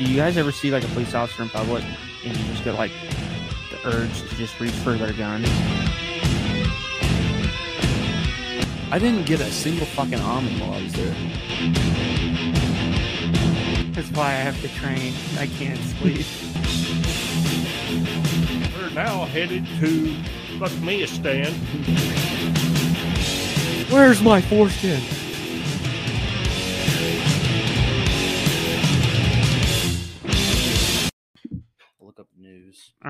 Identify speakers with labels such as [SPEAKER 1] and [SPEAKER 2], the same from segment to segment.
[SPEAKER 1] do you guys ever see like a police officer in public and you just get like the urge to just reach for their gun?
[SPEAKER 2] I didn't get a single fucking almond while I was there.
[SPEAKER 1] That's why I have to train. I can't sleep.
[SPEAKER 3] We're now headed to Buckmeistan.
[SPEAKER 2] Where's my foreskin?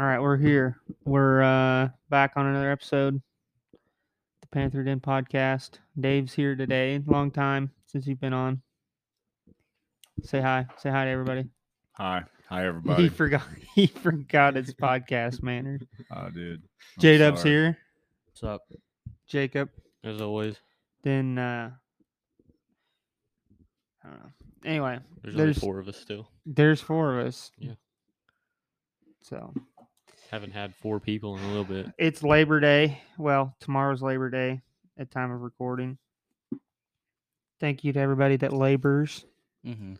[SPEAKER 1] All right, we're here. We're uh back on another episode. The Panther Den podcast. Dave's here today. Long time since you've been on. Say hi. Say hi to everybody.
[SPEAKER 4] Hi. Hi, everybody.
[SPEAKER 1] He forgot he forgot his podcast manners.
[SPEAKER 4] I did. I'm
[SPEAKER 1] J Dub's here.
[SPEAKER 5] What's up?
[SPEAKER 1] Jacob.
[SPEAKER 6] As always,
[SPEAKER 1] Then uh I don't know. Anyway,
[SPEAKER 6] there's,
[SPEAKER 1] There's-
[SPEAKER 6] only four of us still.
[SPEAKER 1] there's four of us.
[SPEAKER 6] Yeah.
[SPEAKER 1] So
[SPEAKER 6] Haven't had four people in a little bit.
[SPEAKER 1] it's Labor Day. Well, tomorrow's Labor Day at time of recording. Thank you to everybody that labors,
[SPEAKER 5] Mm-hmm.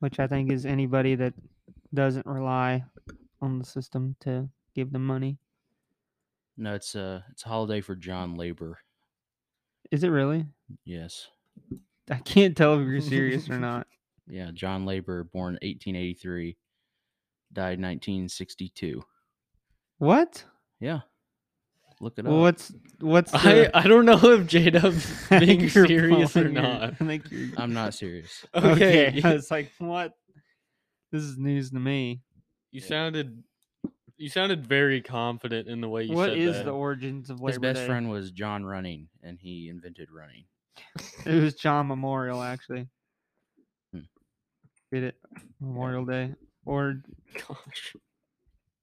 [SPEAKER 1] which I think is anybody that doesn't rely on the system to give them money.
[SPEAKER 5] No, it's a it's a holiday for John Labor.
[SPEAKER 1] Is it really?
[SPEAKER 5] Yes.
[SPEAKER 1] I can't tell if you're serious or not.
[SPEAKER 5] Yeah, John Labor, born 1883, died 1962.
[SPEAKER 1] What?
[SPEAKER 5] Yeah. Look it up.
[SPEAKER 1] What's what's
[SPEAKER 6] I,
[SPEAKER 1] the,
[SPEAKER 6] I don't know if J Dub's being serious or not.
[SPEAKER 1] I think you're
[SPEAKER 5] I'm not serious.
[SPEAKER 1] okay.
[SPEAKER 6] Okay,
[SPEAKER 1] I was like, what? This is news to me.
[SPEAKER 6] you sounded you sounded very confident in the way you
[SPEAKER 1] What
[SPEAKER 6] said
[SPEAKER 1] is
[SPEAKER 6] that.
[SPEAKER 1] the origins of Labor
[SPEAKER 5] His best
[SPEAKER 1] Day?
[SPEAKER 5] friend was John Running, and he invented running.
[SPEAKER 1] It was John Memorial, actually.
[SPEAKER 5] Hmm.
[SPEAKER 1] Get it? Memorial Day. Or
[SPEAKER 6] Gosh.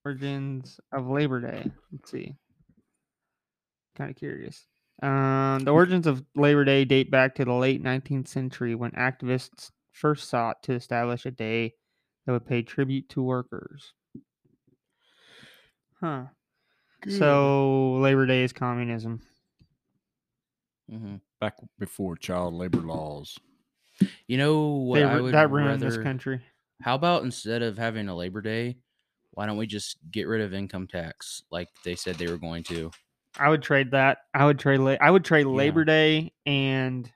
[SPEAKER 1] Origins of Labor Day. Let's see. Kind of curious. Um, the origins of Labor Day date back to the late 19th century when activists first sought to establish a day that would pay tribute to workers. Huh. So Labor Day is communism.
[SPEAKER 5] hmm
[SPEAKER 4] Back before child labor laws.
[SPEAKER 5] You know what?
[SPEAKER 1] They
[SPEAKER 5] I would
[SPEAKER 1] that ruined this country.
[SPEAKER 5] How about instead of having a Labor Day, why don't we just get rid of income tax like they said they were going to?
[SPEAKER 1] I would trade that. I would trade. La- I would trade
[SPEAKER 5] Yeah.
[SPEAKER 1] Labor Day and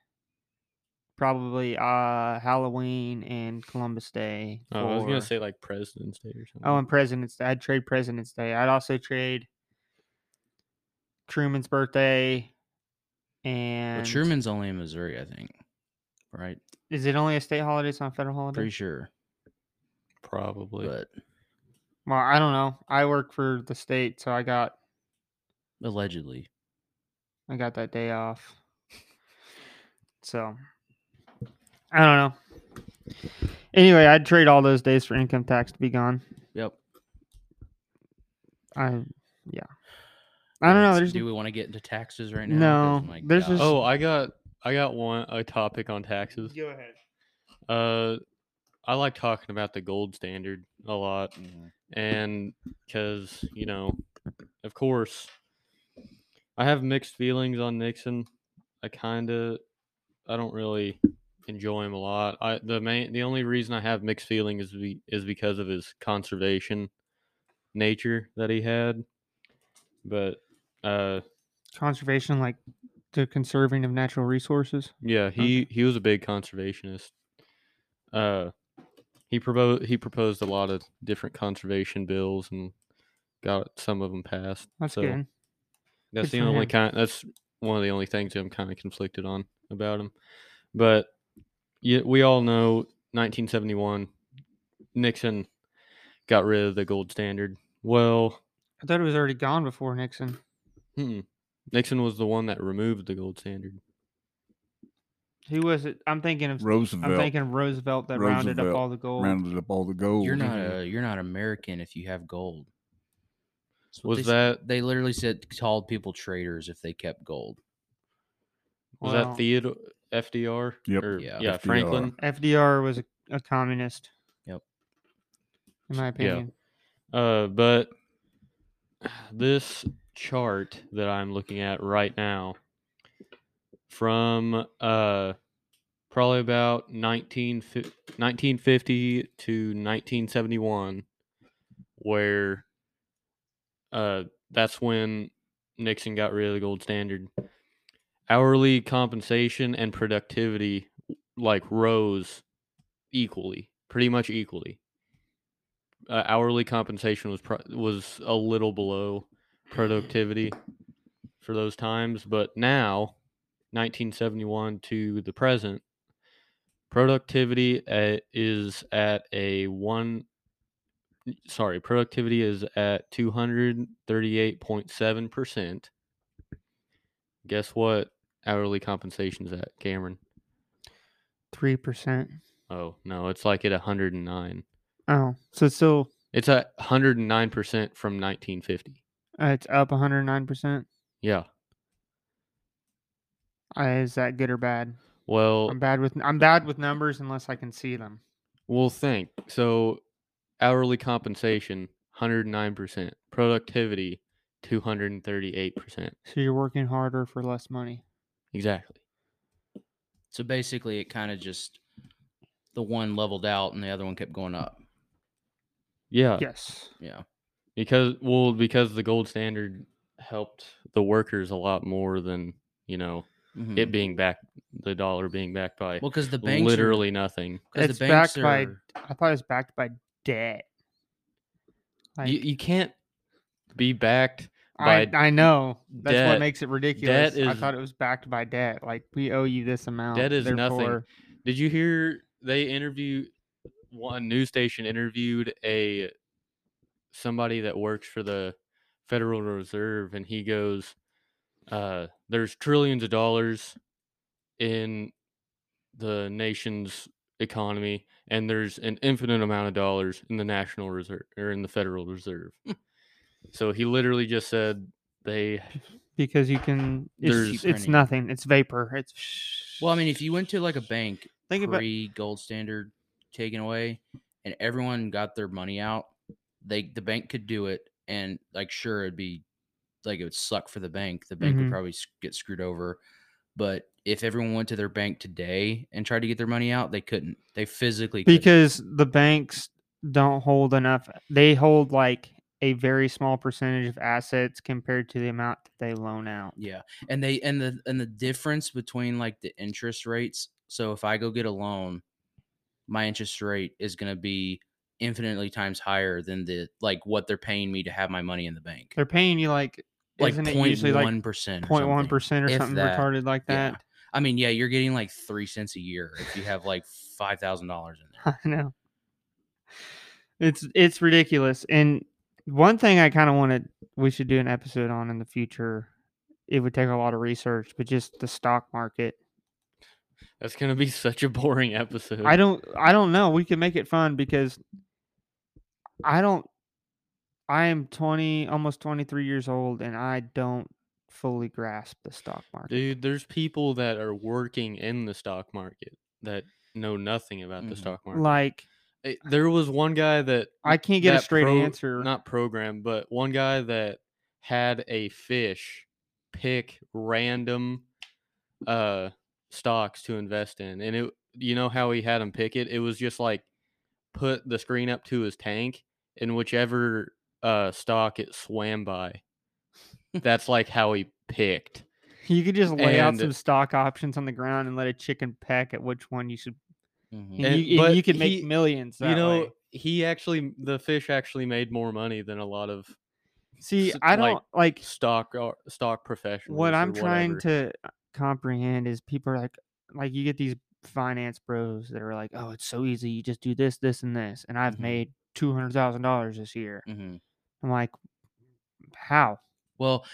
[SPEAKER 1] probably uh Halloween and Columbus Day.
[SPEAKER 6] Oh, I was gonna say like President's Day or something.
[SPEAKER 1] Oh, and President's Day. I'd trade President's Day. I'd also trade Truman's birthday. And
[SPEAKER 5] But Truman's only in Missouri, I think. Right?
[SPEAKER 1] is it only a state holiday? It's not a federal holiday.
[SPEAKER 5] Pretty sure.
[SPEAKER 6] probably.
[SPEAKER 5] But
[SPEAKER 1] well, I don't know. I work for the state, so I got
[SPEAKER 5] allegedly.
[SPEAKER 1] I got that day off. So I don't know. Anyway, I'd trade all those days for income tax to be gone.
[SPEAKER 5] Yep.
[SPEAKER 1] I yeah. I don't know. There's
[SPEAKER 5] do we want to get into taxes right now?
[SPEAKER 1] No,
[SPEAKER 5] my
[SPEAKER 1] there's
[SPEAKER 5] God.
[SPEAKER 1] just-
[SPEAKER 6] oh, I got I got one a topic on taxes.
[SPEAKER 1] go ahead.
[SPEAKER 6] Uh, I like talking about the gold standard a lot.
[SPEAKER 5] Mhm.
[SPEAKER 6] and because you know of course i have mixed feelings on nixon i kind of i don't really enjoy him a lot i the main the only reason i have mixed feelings is be, is because of his conservation nature that he had but uh
[SPEAKER 1] Conservation, like the conserving of natural resources.
[SPEAKER 6] yeah he he was a big conservationist uh he proposed he proposed a lot of different conservation bills and got some of them passed
[SPEAKER 1] That's
[SPEAKER 6] so
[SPEAKER 1] good.
[SPEAKER 6] That's
[SPEAKER 1] Good
[SPEAKER 6] the only
[SPEAKER 1] him.
[SPEAKER 6] kind. That's one of the only things I'm kind of conflicted on about him. But yeah, we all know 1971, Nixon got rid of the gold standard. Well,
[SPEAKER 1] I thought it was already gone before Nixon.
[SPEAKER 6] hmm, Nixon was the one that removed the gold standard.
[SPEAKER 1] Who was it? I'm thinking of.
[SPEAKER 4] Roosevelt
[SPEAKER 1] I'm thinking of Roosevelt that rounded up all the gold.
[SPEAKER 4] rounded up all the gold.
[SPEAKER 5] You're not a you're not American if you have gold.
[SPEAKER 6] Was
[SPEAKER 5] they, s-
[SPEAKER 6] that
[SPEAKER 5] they literally said called people traitors if they kept gold.
[SPEAKER 6] was
[SPEAKER 1] Well-
[SPEAKER 6] that Theodore FDR?
[SPEAKER 4] Yep.
[SPEAKER 6] Or,
[SPEAKER 5] Yeah.
[SPEAKER 6] yeah,
[SPEAKER 4] FDR.
[SPEAKER 6] Franklin.
[SPEAKER 1] FDR was a, a communist.
[SPEAKER 5] Yep.
[SPEAKER 1] In my opinion.
[SPEAKER 6] Uh, but this chart that I'm looking at right now from uh probably about 19, 1950 to 1971 where uh that's when Nixon got rid of the gold standard. Hourly compensation and productivity like rose equally, pretty much equally. Uh, hourly compensation was pro- was a little below productivity for those times, but now 1971 to the present productivity at, is at a one sorry productivity is at 238.7% guess what hourly compensation is at cameron?
[SPEAKER 1] Three percent.
[SPEAKER 6] oh no it's like at 109
[SPEAKER 1] Oh, so it's still
[SPEAKER 6] it's at 109% from 1950
[SPEAKER 1] uh, it's up 109 percent.
[SPEAKER 6] yeah
[SPEAKER 1] Uh, is that good or bad?
[SPEAKER 6] well
[SPEAKER 1] I'm bad with I'm bad with numbers unless I can see them.
[SPEAKER 6] Well, think so. Hourly compensation, hundred nine percent. Productivity, two hundred and thirty eight percent.
[SPEAKER 1] So you're working harder for less money.
[SPEAKER 6] Exactly.
[SPEAKER 5] So basically, it kind of just the one leveled out and the other one kept going up.
[SPEAKER 6] Yeah.
[SPEAKER 1] Yes.
[SPEAKER 5] Yeah.
[SPEAKER 6] Because well, because the gold standard helped the workers a lot more than you know
[SPEAKER 5] Mhm.
[SPEAKER 6] it being back, the dollar being backed by
[SPEAKER 5] well, because the banks
[SPEAKER 6] literally nothing.
[SPEAKER 1] It's
[SPEAKER 5] the banks
[SPEAKER 1] backed by I thought it was backed by debt. Like,
[SPEAKER 6] you, you can't be backed
[SPEAKER 1] I,
[SPEAKER 6] by
[SPEAKER 1] I know. That's
[SPEAKER 6] debt-
[SPEAKER 1] what makes it ridiculous. I
[SPEAKER 6] is-
[SPEAKER 1] thought it was backed by debt. Like we owe you this amount.
[SPEAKER 6] Debt is nothing. Did you hear they interview one news station interviewed a somebody that works for the Federal Reserve and he goes uh there's trillions of dollars in the nation's economy and there's an infinite amount of dollars in the National Reserve or in the Federal Reserve. so he literally just said they
[SPEAKER 1] because you can.
[SPEAKER 6] There's-
[SPEAKER 1] It's, it's nothing. It's vapor. It's.
[SPEAKER 5] well, I mean, if you went to like a bank
[SPEAKER 1] think about
[SPEAKER 5] gold standard taken away and everyone got their money out, they the bank could do it and like sure it'd be like it would suck for the bank. The bank
[SPEAKER 1] Mhm.
[SPEAKER 5] would probably get screwed over. But if everyone went to their bank today and tried to get their money out, they couldn't. They physically couldn't.
[SPEAKER 1] because the banks don't hold enough. They hold like a very small percentage of assets compared to the amount that they loan out.
[SPEAKER 5] Yeah, and they and the and the difference between like the interest rates. So if I go get a loan, my interest rate is going to be infinitely times higher than the like what they're paying me to have my money in the bank.
[SPEAKER 1] They're paying you like
[SPEAKER 5] Like
[SPEAKER 1] isn't it usually like
[SPEAKER 5] one percent.
[SPEAKER 1] 0.1 percent or
[SPEAKER 5] if
[SPEAKER 1] something
[SPEAKER 5] that.
[SPEAKER 1] retarded like
[SPEAKER 5] Yeah.
[SPEAKER 1] that?
[SPEAKER 5] I mean, yeah, you're getting like three cents a year if you have like five thousand dollars in there.
[SPEAKER 1] I know. It's it's ridiculous. And one thing I kind of wanted we should do an episode on in the future. It would take a lot of research, but just the stock market.
[SPEAKER 6] that's gonna be such a boring episode.
[SPEAKER 1] I don't I don't know. We can make it fun because I don't I am 20 almost 23 years old and I don't fully grasp the stock market.
[SPEAKER 6] Dude, there's people that are working in the stock market that know nothing about the
[SPEAKER 5] Mhm.
[SPEAKER 6] stock market.
[SPEAKER 1] Like
[SPEAKER 6] Eh, There was one guy that
[SPEAKER 1] I can't get a straight
[SPEAKER 6] pro-
[SPEAKER 1] answer.
[SPEAKER 6] Not program, but one guy that had a fish pick random uh stocks to invest in, and it you know how he had him pick it. It was just like put the screen up to his tank, and whichever uh stock it swam by, that's like how he picked.
[SPEAKER 1] You could just lay out
[SPEAKER 6] And-
[SPEAKER 1] some stock options on the ground and let a chicken peck at which one you should.
[SPEAKER 5] Mhm.
[SPEAKER 1] And,
[SPEAKER 6] And-
[SPEAKER 1] you, and you could make
[SPEAKER 6] he-
[SPEAKER 1] millions. That
[SPEAKER 6] you know,
[SPEAKER 1] way.
[SPEAKER 6] he actually the fish actually made more money than a lot of
[SPEAKER 1] See,
[SPEAKER 6] s-
[SPEAKER 1] I
[SPEAKER 6] like,
[SPEAKER 1] don't like
[SPEAKER 6] stock or stock professionals.
[SPEAKER 1] what I'm trying to uh, comprehend is people are like, like you get these finance bros that are like, oh, it's so easy. You just do this, this, and this, and I've
[SPEAKER 5] Mhm.
[SPEAKER 1] made two hundred thousand dollars this year.
[SPEAKER 5] Mhm.
[SPEAKER 1] I'm like, how?
[SPEAKER 5] Well,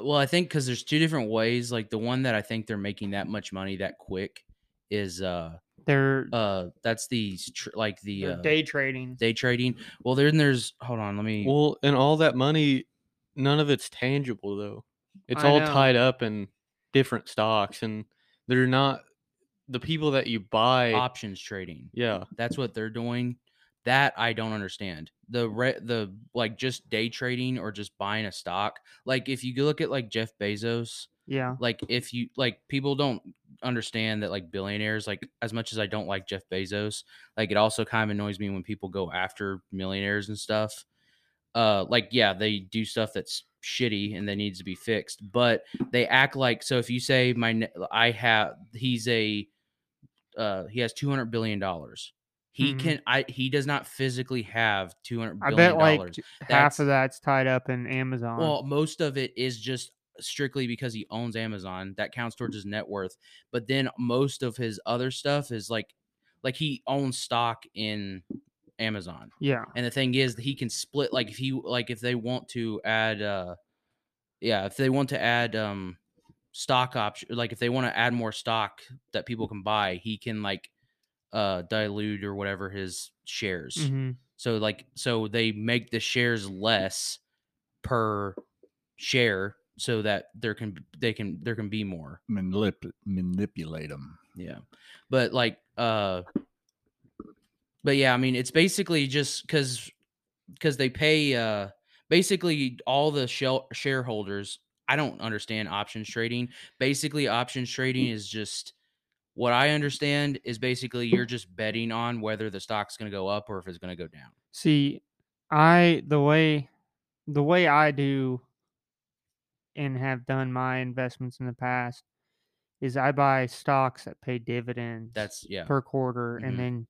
[SPEAKER 5] well, I think because there's two different ways. Like the one that I think they're making that much money that quick is uh
[SPEAKER 1] They're,
[SPEAKER 5] uh that's the tr- like the uh,
[SPEAKER 1] day trading.
[SPEAKER 5] day trading. Well, then there's hold on, let me.
[SPEAKER 6] Well, and all that money, none of it's tangible though. It's
[SPEAKER 1] I
[SPEAKER 6] all
[SPEAKER 1] know.
[SPEAKER 6] tied up in different stocks, and they're not the people that you buy.
[SPEAKER 5] options trading.
[SPEAKER 6] yeah,
[SPEAKER 5] That's what they're doing. That I don't understand. The re- the like just day trading or just buying a stock. Like if you look at like Jeff Bezos,
[SPEAKER 1] Yeah.
[SPEAKER 5] like if you like people don't understand that like billionaires, like as much as I don't like Jeff Bezos, like it also kind of annoys me when people go after millionaires and stuff. Uh, like yeah, they do stuff that's shitty and that needs to be fixed, but they act like so. If you say my, I have, he's a, uh, he has two hundred billion dollars. He
[SPEAKER 1] Mhm.
[SPEAKER 5] can, I he does not physically have two hundred billion I
[SPEAKER 1] bet like
[SPEAKER 5] dollars.
[SPEAKER 1] half
[SPEAKER 5] That's-
[SPEAKER 1] of that's tied up in Amazon.
[SPEAKER 5] Well, most of it is just strictly because he owns Amazon. That counts towards his net worth. But then most of his other stuff is like like he owns stock in Amazon.
[SPEAKER 1] yeah.
[SPEAKER 5] And the thing is that he can split like if he like if they want to add uh yeah, if they want to add um stock option like if they want to add more stock that people can buy, he can like uh dilute or whatever his shares.
[SPEAKER 1] hmm
[SPEAKER 5] So like so they make the shares less per share so that there can they can there can be more.
[SPEAKER 4] Manip- manipulate them.
[SPEAKER 5] Yeah. But like uh but yeah, I mean it's basically just cuz cuz they pay uh basically all the shell shareholders I don't understand options trading. Basically options trading is just what I understand is basically you're just betting on whether the stock's going to go up or if it's going to go down.
[SPEAKER 1] See, I the way the way I do and have done my investments in the past is I buy stocks that pay dividends
[SPEAKER 5] That's yeah.
[SPEAKER 1] per quarter
[SPEAKER 5] Mhm.
[SPEAKER 1] and then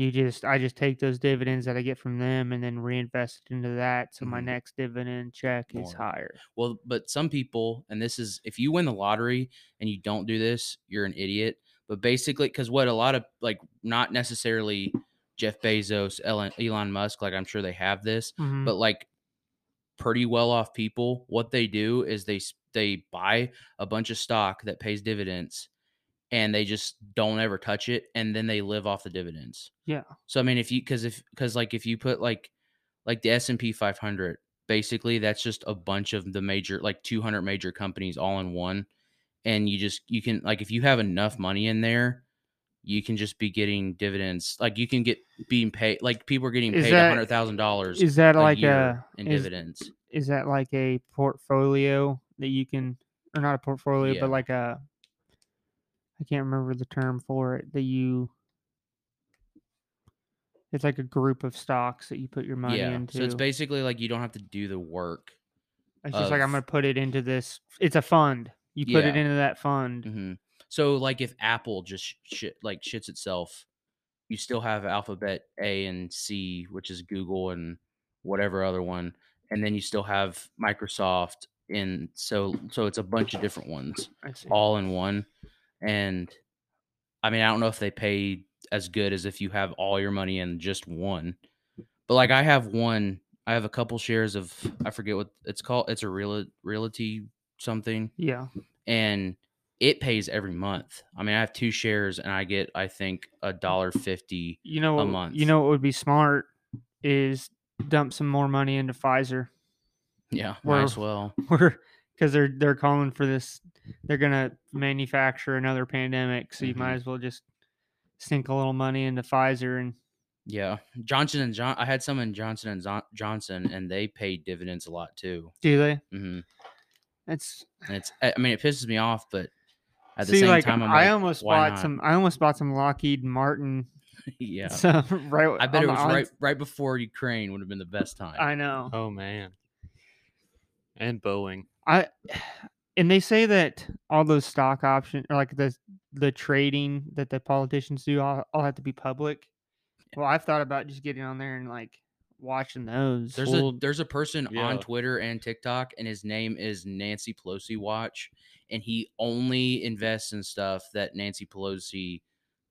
[SPEAKER 1] you just I just take those dividends that I get from them and then reinvest it into that so my
[SPEAKER 5] Mhm.
[SPEAKER 1] next dividend check is higher.
[SPEAKER 5] Well, but some people, and this is if you win the lottery and you don't do this, you're an idiot. But basically, because what a lot of like, not necessarily Jeff Bezos, Elon, Elon Musk, like I'm sure they have this,
[SPEAKER 1] Mhm.
[SPEAKER 5] but like pretty well off people, what they do is they they buy a bunch of stock that pays dividends, and they just don't ever touch it, and then they live off the dividends.
[SPEAKER 1] yeah.
[SPEAKER 5] So I mean, if you because if because like if you put like like the S and P 500, basically that's just a bunch of the major like 200 major companies all in one, and you just you can like if you have enough money in there, you can just be getting dividends. Like you can get being paid like people are getting
[SPEAKER 1] Is
[SPEAKER 5] paid a
[SPEAKER 1] that-
[SPEAKER 5] hundred thousand dollars
[SPEAKER 1] Is that
[SPEAKER 5] a
[SPEAKER 1] like a
[SPEAKER 5] in
[SPEAKER 1] is,
[SPEAKER 5] dividends.
[SPEAKER 1] is that like a portfolio that you can or not a portfolio
[SPEAKER 5] Yeah.
[SPEAKER 1] but like a I can't remember the term for it that you it's like a group of stocks that you put your money
[SPEAKER 5] Yeah,
[SPEAKER 1] into.
[SPEAKER 5] so it's basically like you don't have to do the work.
[SPEAKER 1] It's just like I'm gonna put it into this. It's a fund. You put it into that fund.
[SPEAKER 5] hmm So like if Apple just sh- shit like shits itself, you still have Alphabet A and C, which is Google and whatever other one, and then you still have Microsoft and so so it's a bunch of different ones
[SPEAKER 1] I see.
[SPEAKER 5] all in one. And I mean, I don't know if they pay as good as if you have all your money in just one. But like I have one, I have a couple shares of I forget what it's called. It's a real realty something
[SPEAKER 1] Yeah.
[SPEAKER 5] and it pays every month. I mean, I have two shares and I get I think a dollar fifty.
[SPEAKER 1] You know
[SPEAKER 5] a month.
[SPEAKER 1] You know what would be smart is dump some more money into Pfizer.
[SPEAKER 5] Yeah, might as well.
[SPEAKER 1] We're because they're they're calling for this. They're gonna manufacture another pandemic, so you
[SPEAKER 5] Mhm.
[SPEAKER 1] might as well just sink a little money into Pfizer and
[SPEAKER 5] Yeah, Johnson and John. I had some in Johnson and Zon- Johnson, and they paid dividends a lot too.
[SPEAKER 1] do they?
[SPEAKER 5] hmm
[SPEAKER 1] It's
[SPEAKER 5] And it's I I mean, it pisses me off, but at the
[SPEAKER 1] see
[SPEAKER 5] same
[SPEAKER 1] like
[SPEAKER 5] time, I'm
[SPEAKER 1] I
[SPEAKER 5] like,
[SPEAKER 1] almost
[SPEAKER 5] why
[SPEAKER 1] bought
[SPEAKER 5] not?
[SPEAKER 1] some. I almost bought some Lockheed Martin.
[SPEAKER 5] yeah.
[SPEAKER 1] So right,
[SPEAKER 5] I bet
[SPEAKER 1] on
[SPEAKER 5] it
[SPEAKER 1] the
[SPEAKER 5] was
[SPEAKER 1] on-
[SPEAKER 5] right right before Ukraine would have been the best time.
[SPEAKER 1] I know.
[SPEAKER 6] Oh man. And Boeing.
[SPEAKER 1] I and they say that all those stock options or like the the trading that the politicians do all, all have to be public. Well, I've thought about just getting on there and like watching those.
[SPEAKER 5] There's
[SPEAKER 6] Well,
[SPEAKER 5] a there's a person
[SPEAKER 6] yeah.
[SPEAKER 5] on Twitter and TikTok, and his name is Nancy Pelosi Watch, and he only invests in stuff that Nancy Pelosi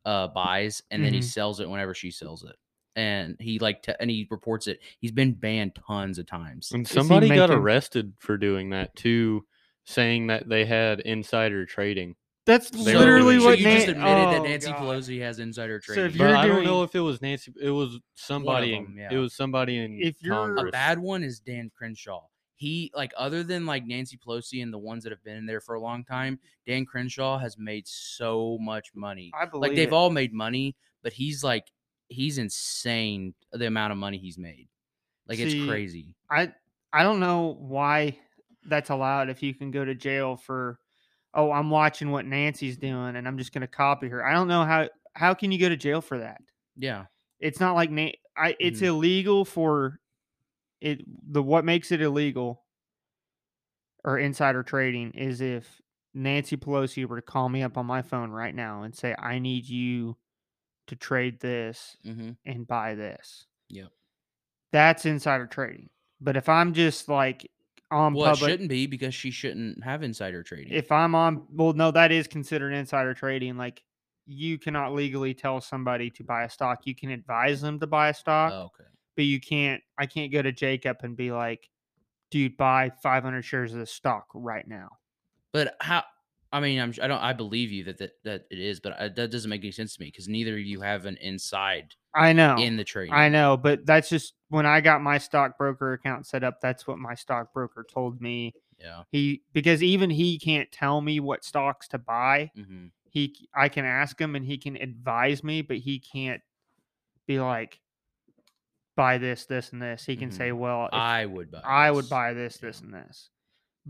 [SPEAKER 5] uh, buys, and then he
[SPEAKER 1] Mhm.
[SPEAKER 5] sells it whenever she sells it. And he like te- and he reports it. He's been banned tons of times.
[SPEAKER 6] And
[SPEAKER 1] he
[SPEAKER 6] somebody got arrested for doing that too, saying that they had insider trading.
[SPEAKER 1] That's
[SPEAKER 6] They
[SPEAKER 1] literally
[SPEAKER 6] doing-
[SPEAKER 5] so
[SPEAKER 1] what
[SPEAKER 5] you just
[SPEAKER 1] Nan-
[SPEAKER 5] admitted that
[SPEAKER 1] oh,
[SPEAKER 5] Nancy
[SPEAKER 1] God.
[SPEAKER 5] Pelosi has insider
[SPEAKER 1] So
[SPEAKER 5] trading.
[SPEAKER 1] if
[SPEAKER 6] But
[SPEAKER 1] you're
[SPEAKER 6] I don't know if it was Nancy. It was somebody. in,
[SPEAKER 5] them, yeah.
[SPEAKER 6] It was somebody in
[SPEAKER 1] If you're- A
[SPEAKER 5] a bad one is Dan Crenshaw. He like other than like Nancy Pelosi and the ones that have been in there for a long time, Dan Crenshaw has made so much money.
[SPEAKER 1] I believe
[SPEAKER 5] Like they've
[SPEAKER 1] it.
[SPEAKER 5] all made money, but he's like he's insane the amount of money he's made. Like
[SPEAKER 1] See,
[SPEAKER 5] it's crazy.
[SPEAKER 1] I I don't know why that's allowed if you can go to jail for oh, I'm watching what Nancy's doing and I'm just going to copy her. I don't know how how can you go to jail for that?
[SPEAKER 5] Yeah.
[SPEAKER 1] It's not like Na- I it's
[SPEAKER 5] Mhm.
[SPEAKER 1] illegal for it the what makes it illegal or insider trading is if Nancy Pelosi were to call me up on my phone right now and say I need you to trade this
[SPEAKER 5] Mm-hmm.
[SPEAKER 1] and buy this.
[SPEAKER 5] Yep.
[SPEAKER 1] That's insider trading. But if I'm just like on
[SPEAKER 5] Well, it
[SPEAKER 1] public
[SPEAKER 5] shouldn't be because she shouldn't have insider trading.
[SPEAKER 1] if I'm on well no that is considered insider trading like you cannot legally tell somebody to buy a stock. You can advise them to buy a stock,
[SPEAKER 5] oh, okay.
[SPEAKER 1] but you can't I can't go to Jacob and be like, dude, buy 500 shares of this stock right now.
[SPEAKER 5] But how? I mean, I'm. I don't. I believe you that that, that it is, but uh, that doesn't make any sense to me because neither of you have an inside
[SPEAKER 1] I know.
[SPEAKER 5] in the trade.
[SPEAKER 1] I know, but that's just when I got my stockbroker account set up, that's what my stockbroker told me.
[SPEAKER 5] Yeah.
[SPEAKER 1] He because even he can't tell me what stocks to buy.
[SPEAKER 5] Mm-hmm.
[SPEAKER 1] He I can ask him and he can advise me, but he can't be like buy this, this, and this. He can
[SPEAKER 5] Mhm.
[SPEAKER 1] say, well,
[SPEAKER 5] I would buy.
[SPEAKER 1] I would
[SPEAKER 5] this.
[SPEAKER 1] buy this,
[SPEAKER 5] Yeah.
[SPEAKER 1] this, and this.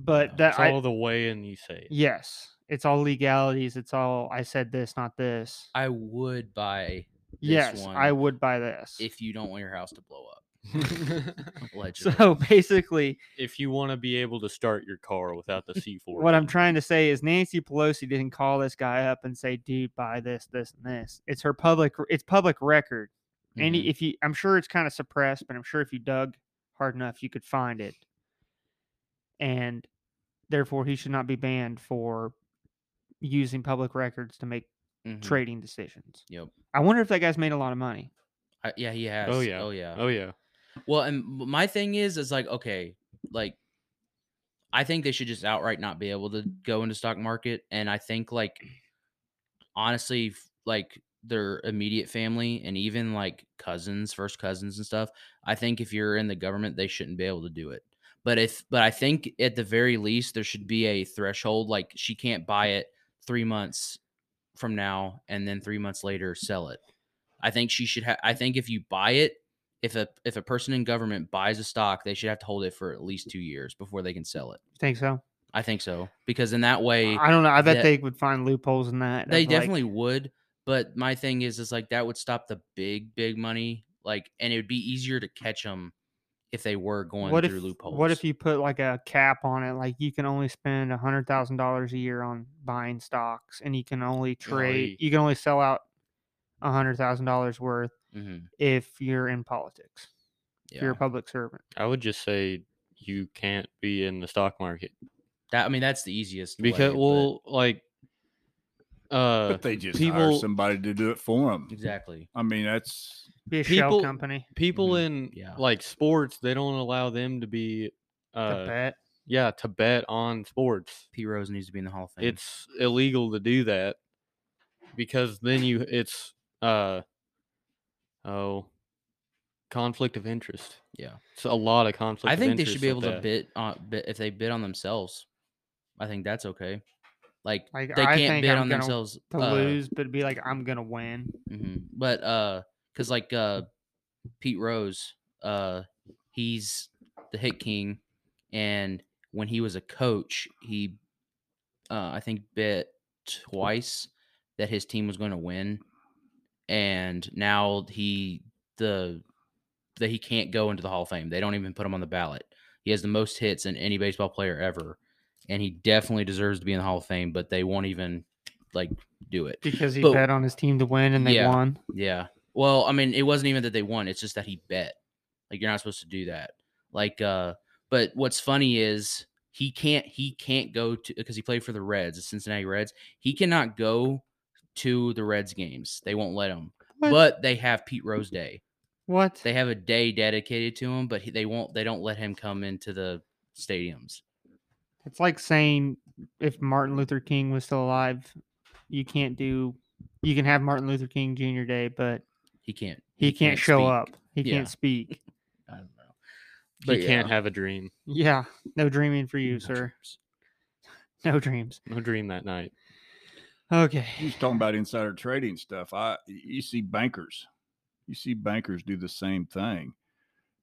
[SPEAKER 1] But
[SPEAKER 5] Yeah.
[SPEAKER 1] that
[SPEAKER 6] It's
[SPEAKER 1] I,
[SPEAKER 6] all the way and you say it.
[SPEAKER 1] yes, it's all legalities. It's all I said this, not this.
[SPEAKER 5] I would buy this
[SPEAKER 1] yes, I would buy this.
[SPEAKER 5] if you don't want your house to blow up.
[SPEAKER 1] So basically,
[SPEAKER 6] if you want to be able to start your car without the C4.
[SPEAKER 1] what I'm trying to say is Nancy Pelosi didn't call this guy up and say, "Dude, buy this, this, and this." It's her public. It's public record. Any
[SPEAKER 5] Mhm.
[SPEAKER 1] if you, I'm sure it's kind of suppressed, but I'm sure if you dug hard enough, you could find it. And therefore, he should not be banned for using public records to make
[SPEAKER 5] Mhm.
[SPEAKER 1] trading decisions.
[SPEAKER 5] Yep.
[SPEAKER 1] I wonder if that guy's made a lot of money.
[SPEAKER 5] I, yeah, he has.
[SPEAKER 6] Oh yeah.
[SPEAKER 5] Oh yeah.
[SPEAKER 6] Oh yeah.
[SPEAKER 5] Well, and my thing is, is like, okay, like, I think they should just outright not be able to go into stock market, and I think like, honestly, like their immediate family and even like cousins, first cousins and stuff. I think if you're in the government, they shouldn't be able to do it. But if, but I think at the very least there should be a threshold. Like she can't buy it three months from now and then three months later sell it. I think she should have. I think if you buy it, if a if a person in government buys a stock, they should have to hold it for at least two years before they can sell it.
[SPEAKER 1] You think so?
[SPEAKER 5] I think so because in that way
[SPEAKER 1] I don't know. I bet
[SPEAKER 5] that-
[SPEAKER 1] they would find loopholes in that.
[SPEAKER 5] they
[SPEAKER 1] of, like-
[SPEAKER 5] definitely would. But my thing is, is like that would stop the big big money. Like, and it would be easier to catch them if they were going
[SPEAKER 1] what
[SPEAKER 5] through
[SPEAKER 1] if
[SPEAKER 5] loopholes.
[SPEAKER 1] what if you put like a cap on it like you can only spend a hundred thousand dollars a year on buying stocks and you can only trade
[SPEAKER 6] Golly.
[SPEAKER 1] you can only sell out a hundred thousand dollars worth
[SPEAKER 5] Mhm,
[SPEAKER 1] if you're in politics if you're a public servant
[SPEAKER 6] I would just say you can't be in the stock market
[SPEAKER 5] That I mean, that's the easiest.
[SPEAKER 6] because
[SPEAKER 5] way, but-
[SPEAKER 6] well, like, uh,
[SPEAKER 4] But they just hire somebody to do it for them.
[SPEAKER 5] exactly.
[SPEAKER 4] I mean, that's
[SPEAKER 1] be a shell
[SPEAKER 6] People-
[SPEAKER 1] company
[SPEAKER 6] people
[SPEAKER 5] Mhm,
[SPEAKER 6] in
[SPEAKER 5] yeah.
[SPEAKER 6] like sports, they don't allow them to be,
[SPEAKER 1] to
[SPEAKER 6] uh,
[SPEAKER 1] bet
[SPEAKER 6] yeah, to bet on sports.
[SPEAKER 5] Pete Rose needs to be in the Hall of Fame.
[SPEAKER 6] It's illegal to do that because then you, it's, uh, oh, conflict of interest.
[SPEAKER 5] yeah.
[SPEAKER 6] It's a lot of conflict.
[SPEAKER 5] I
[SPEAKER 6] of
[SPEAKER 5] think they should be
[SPEAKER 6] with
[SPEAKER 5] able to
[SPEAKER 6] that.
[SPEAKER 5] bid on bid if they bid on themselves. I think that's okay. Like
[SPEAKER 1] Like,
[SPEAKER 5] they
[SPEAKER 1] I
[SPEAKER 5] can't
[SPEAKER 1] think
[SPEAKER 5] bid
[SPEAKER 1] I'm
[SPEAKER 5] on themselves
[SPEAKER 1] to
[SPEAKER 5] uh,
[SPEAKER 1] lose but be like i'm gonna win
[SPEAKER 5] mhm. But uh, cause like uh, Pete Rose, uh, he's the hit king, and when he was a coach, he, uh, I think bet twice that his team was going to win, and now he the that he can't go into the Hall of Fame. They don't even put him on the ballot. He has the most hits in any baseball player ever, and he definitely deserves to be in the Hall of Fame. But they won't even like do it.
[SPEAKER 1] because he
[SPEAKER 5] But-
[SPEAKER 1] bet on his team to win and they
[SPEAKER 5] Yeah.
[SPEAKER 1] won
[SPEAKER 5] Yeah. Well, I mean, it wasn't even that they won. It's just that he bet. Like you're not supposed to do that. Like, uh, but what's funny is he can't he can't go to because he played for the Reds, the Cincinnati Reds. He cannot go to the Reds games. They won't let him.
[SPEAKER 1] What?
[SPEAKER 5] But they have Pete Rose Day.
[SPEAKER 1] what
[SPEAKER 5] They have a day dedicated to him, but he, they won't. They don't let him come into the stadiums.
[SPEAKER 1] it's like saying if martin luther king was still alive you can't do you can have martin luther king jr day but
[SPEAKER 5] He can't.
[SPEAKER 1] he, can't, show
[SPEAKER 5] speak.
[SPEAKER 1] up he
[SPEAKER 5] Yeah.
[SPEAKER 1] can't speak
[SPEAKER 5] I don't know.
[SPEAKER 6] He can't have a dream.
[SPEAKER 1] yeah no dreaming for you
[SPEAKER 5] No
[SPEAKER 1] sir
[SPEAKER 5] dreams.
[SPEAKER 1] no dreams
[SPEAKER 6] No dream that night.
[SPEAKER 1] okay
[SPEAKER 4] He's talking about insider trading stuff. I you see bankers, you see bankers do the same thing.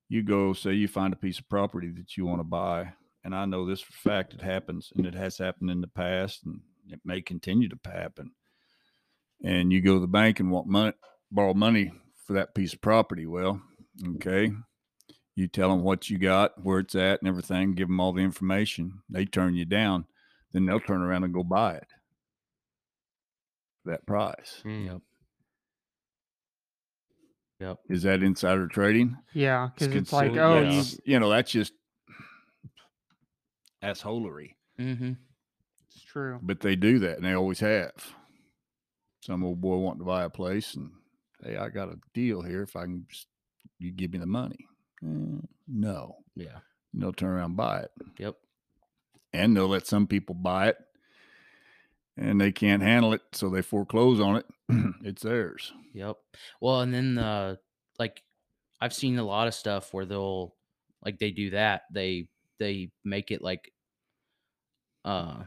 [SPEAKER 4] You go say you find a piece of property that you want to buy, and I know this for fact it happens, and it has happened in the past, and it may continue to happen. And you go to the bank and want money, borrow money for that piece of property. Well, okay, you tell them what you got, where it's at, and everything. Give them all the information. They turn you down, then they'll turn around and go buy it for that price.
[SPEAKER 6] Mm.
[SPEAKER 5] Yep. Yep.
[SPEAKER 4] Is that insider trading?
[SPEAKER 1] Yeah, because it's like, oh,
[SPEAKER 4] that's-
[SPEAKER 1] you,
[SPEAKER 4] you know, that's just assholery.
[SPEAKER 5] Mm-hmm.
[SPEAKER 1] it's true.
[SPEAKER 4] But they do that, and they always have. Some old boy wanting to buy a place, and hey, I got a deal here. If I can, just, you give me the money. "Mm, no,
[SPEAKER 5] Yeah.
[SPEAKER 4] and they'll turn around and buy it,
[SPEAKER 5] Yep.
[SPEAKER 4] and they'll let some people buy it, and they can't handle it, so they foreclose on it. it's theirs.
[SPEAKER 5] Yep. Well, and then uh like I've seen a lot of stuff where they'll like they do that. They they make it like uh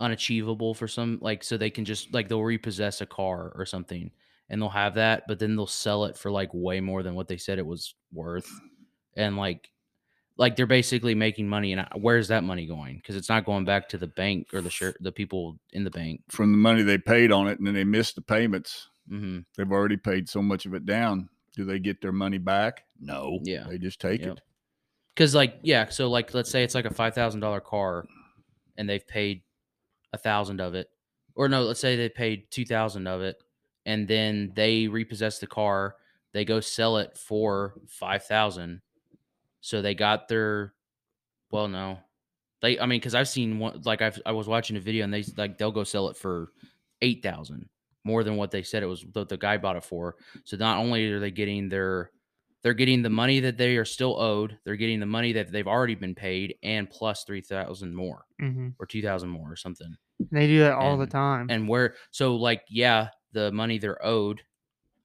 [SPEAKER 5] unachievable for some like so they can just like they'll repossess a car or something and they'll have that, but then they'll sell it for like way more than what they said it was worth. And like like they're basically making money and where's that money going? Because it's not going back to the bank or the share the people in the bank.
[SPEAKER 4] From the money they paid on it, and then they missed the payments.
[SPEAKER 5] hmm
[SPEAKER 4] They've already paid so much of it down. Do they get their money back? No.
[SPEAKER 5] Yeah.
[SPEAKER 4] They just take
[SPEAKER 5] Yep.
[SPEAKER 4] it.
[SPEAKER 5] Because like yeah, so like let's say it's like a five thousand dollar car, and they've paid a thousand of it, or no, let's say they paid two thousand of it, and then they repossess the car, they go sell it for five thousand, so they got their, well no, they I mean because I've seen one like I've I was watching a video and they like they'll go sell it for eight thousand more than what they said it was what the guy bought it for. So not only are they getting their they're getting the money that they are still owed. They're getting the money that they've already been paid, and plus three thousand more
[SPEAKER 1] hmm
[SPEAKER 5] or two thousand more or something.
[SPEAKER 1] They do that all the time.
[SPEAKER 5] And where so like yeah, the money they're owed,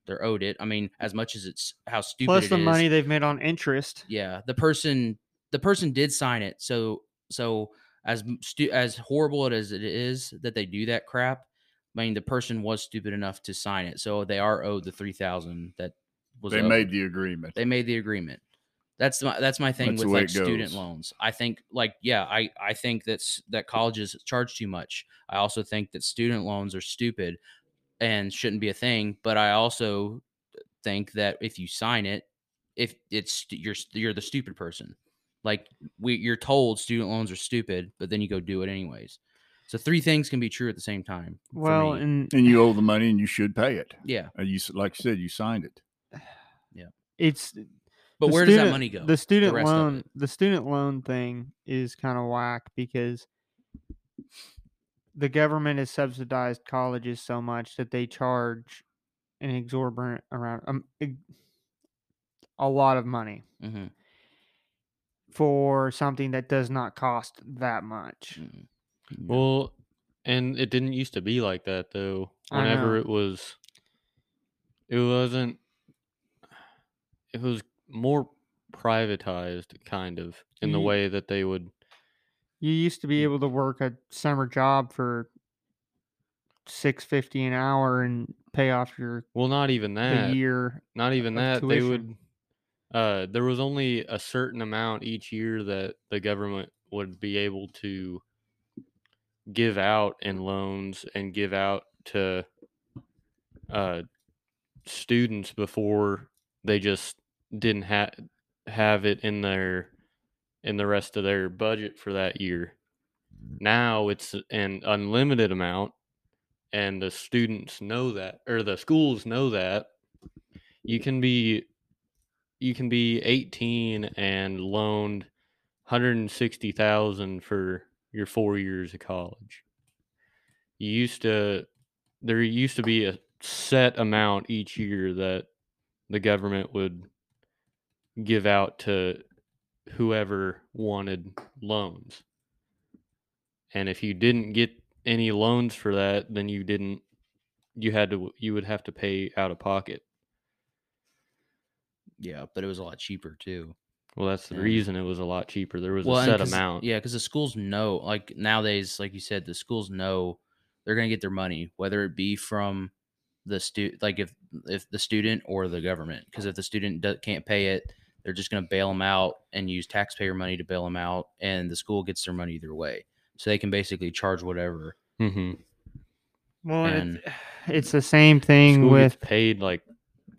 [SPEAKER 5] they're owed it. I mean, as much as it's how stupid
[SPEAKER 1] Plus
[SPEAKER 5] it
[SPEAKER 1] the
[SPEAKER 5] is,
[SPEAKER 1] money they've made on interest.
[SPEAKER 5] Yeah, the person the person did sign it. So so as stu- as horrible it as it is that they do that crap, I mean the person was stupid enough to sign it. So they are owed the three thousand that was
[SPEAKER 4] They
[SPEAKER 5] owed.
[SPEAKER 4] made the agreement.
[SPEAKER 5] they made the agreement. That's my that's my thing
[SPEAKER 4] That's
[SPEAKER 5] with like student
[SPEAKER 4] goes.
[SPEAKER 5] loans. I think like yeah, I I think that's that colleges charge too much. I also think that student loans are stupid and shouldn't be a thing. But I also think that if you sign it, if it's you're you're the stupid person. Like we you're told student loans are stupid, but then you go do it anyways. So three things can be true at the same time.
[SPEAKER 1] Well, and
[SPEAKER 4] and you owe the money and you should pay it.
[SPEAKER 5] yeah,
[SPEAKER 4] Uh, you like I said, you signed it.
[SPEAKER 1] Yeah, it's
[SPEAKER 5] but
[SPEAKER 1] the
[SPEAKER 5] where does that money go?
[SPEAKER 1] The student
[SPEAKER 5] rest of
[SPEAKER 1] loan, the student loan thing is kind of whack because the government has subsidized colleges so much that they charge an exorbitant around um, eg- a lot of money
[SPEAKER 5] hmm
[SPEAKER 1] for something that does not cost that much.
[SPEAKER 5] Mm.
[SPEAKER 6] Well, and it didn't used to be like that though. Whenever it was, it wasn't. It was more privatized, kind of, in the way that they would.
[SPEAKER 1] You used to be able to work a summer job for six fifty an hour and pay off your
[SPEAKER 6] Well, not even that.
[SPEAKER 1] year.
[SPEAKER 6] Not even that. They would. Uh, there was only a certain amount each year that the government would be able to give out in loans and give out to uh, students before they just didn't have have it in their in the rest of their budget for that year. Mm. Now it's an unlimited amount, and the students know that, or the schools know that. You can be you can be 18 and loaned 160,000 for your 4 years of college. You used to there used to be a set amount each year that the government would give out to whoever wanted loans. And if you didn't get any loans for that, then you didn't you had to you would have to pay out of pocket.
[SPEAKER 5] Yeah, but it was a lot cheaper too.
[SPEAKER 6] Well, that's the
[SPEAKER 5] Yeah.
[SPEAKER 6] reason it was a lot cheaper. There was
[SPEAKER 5] Well,
[SPEAKER 6] a set amount.
[SPEAKER 5] Yeah, because the schools know, like nowadays, like you said, the schools know they're going to get their money, whether it be from the student, like if if the student or the government. Because if the student do- can't pay it, they're just going to bail them out and use taxpayer money to bail them out, and the school gets their money either way. So they can basically charge whatever
[SPEAKER 6] Mm-hmm.
[SPEAKER 1] Well, and
[SPEAKER 5] And-
[SPEAKER 1] it's, it's the same thing
[SPEAKER 6] School
[SPEAKER 1] with
[SPEAKER 6] gets paid like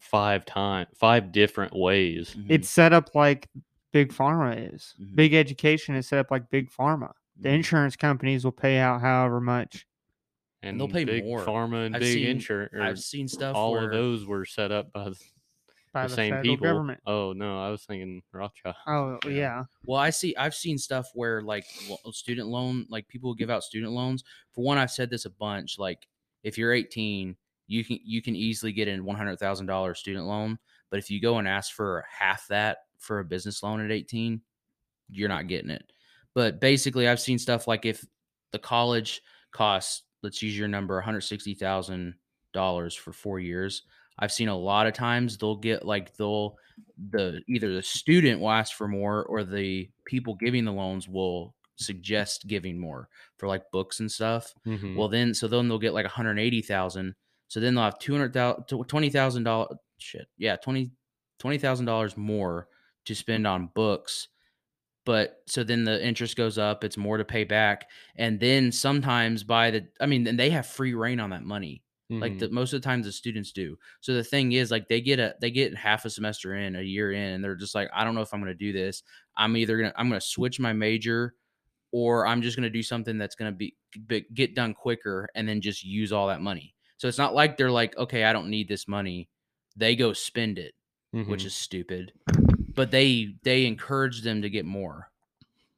[SPEAKER 6] five times, five different ways.
[SPEAKER 5] Mhm.
[SPEAKER 1] it's set up like big pharma is.
[SPEAKER 5] Mhm.
[SPEAKER 1] Big education is set up like big pharma. The
[SPEAKER 5] Mhm.
[SPEAKER 1] insurance companies will pay out however much.
[SPEAKER 6] And
[SPEAKER 5] they'll pay
[SPEAKER 6] big
[SPEAKER 5] more.
[SPEAKER 6] Pharma and
[SPEAKER 5] I've
[SPEAKER 6] big
[SPEAKER 5] seen-
[SPEAKER 6] insurance.
[SPEAKER 5] I've seen stuff
[SPEAKER 6] all
[SPEAKER 5] where
[SPEAKER 6] of those were set up by the,
[SPEAKER 1] By
[SPEAKER 6] the
[SPEAKER 1] the,
[SPEAKER 6] same
[SPEAKER 1] federal
[SPEAKER 6] people.
[SPEAKER 1] government.
[SPEAKER 6] Oh no, I was thinking Rothschild.
[SPEAKER 1] Oh
[SPEAKER 5] Yeah.
[SPEAKER 1] yeah.
[SPEAKER 5] Well, I see. I've seen stuff where like uh, student loan, like people give out student loans. For one, I've said this a bunch. Like, if you're 18, you can you can easily get a one hundred thousand dollars student loan. But if you go and ask for half that for a business loan at 18, you're not getting it. But basically, I've seen stuff like if the college costs, let's use your number, one hundred sixty thousand dollars for four years. I've seen a lot of times they'll get like they'll the either the student will ask for more or the people giving the loans will suggest giving more for like books and stuff.
[SPEAKER 6] Mhm.
[SPEAKER 5] Well, then so then they'll get like 180,000. So then they'll have 200,000 $20,000 shit. Yeah, 20 $20,000 more to spend on books. But so then the interest goes up, it's more to pay back. And then sometimes by the I mean, then they have free reign on that money like
[SPEAKER 6] Mhm.
[SPEAKER 5] the most of the times the students do so the thing is like they get a they get half a semester in a year in and they're just like i don't know if i'm going to do this i'm either going to i'm going to switch my major or i'm just going to do something that's going to be, be get done quicker and then just use all that money so it's not like they're like okay i don't need this money they go spend it which
[SPEAKER 6] Mhm.
[SPEAKER 5] is stupid but they they encourage them to get more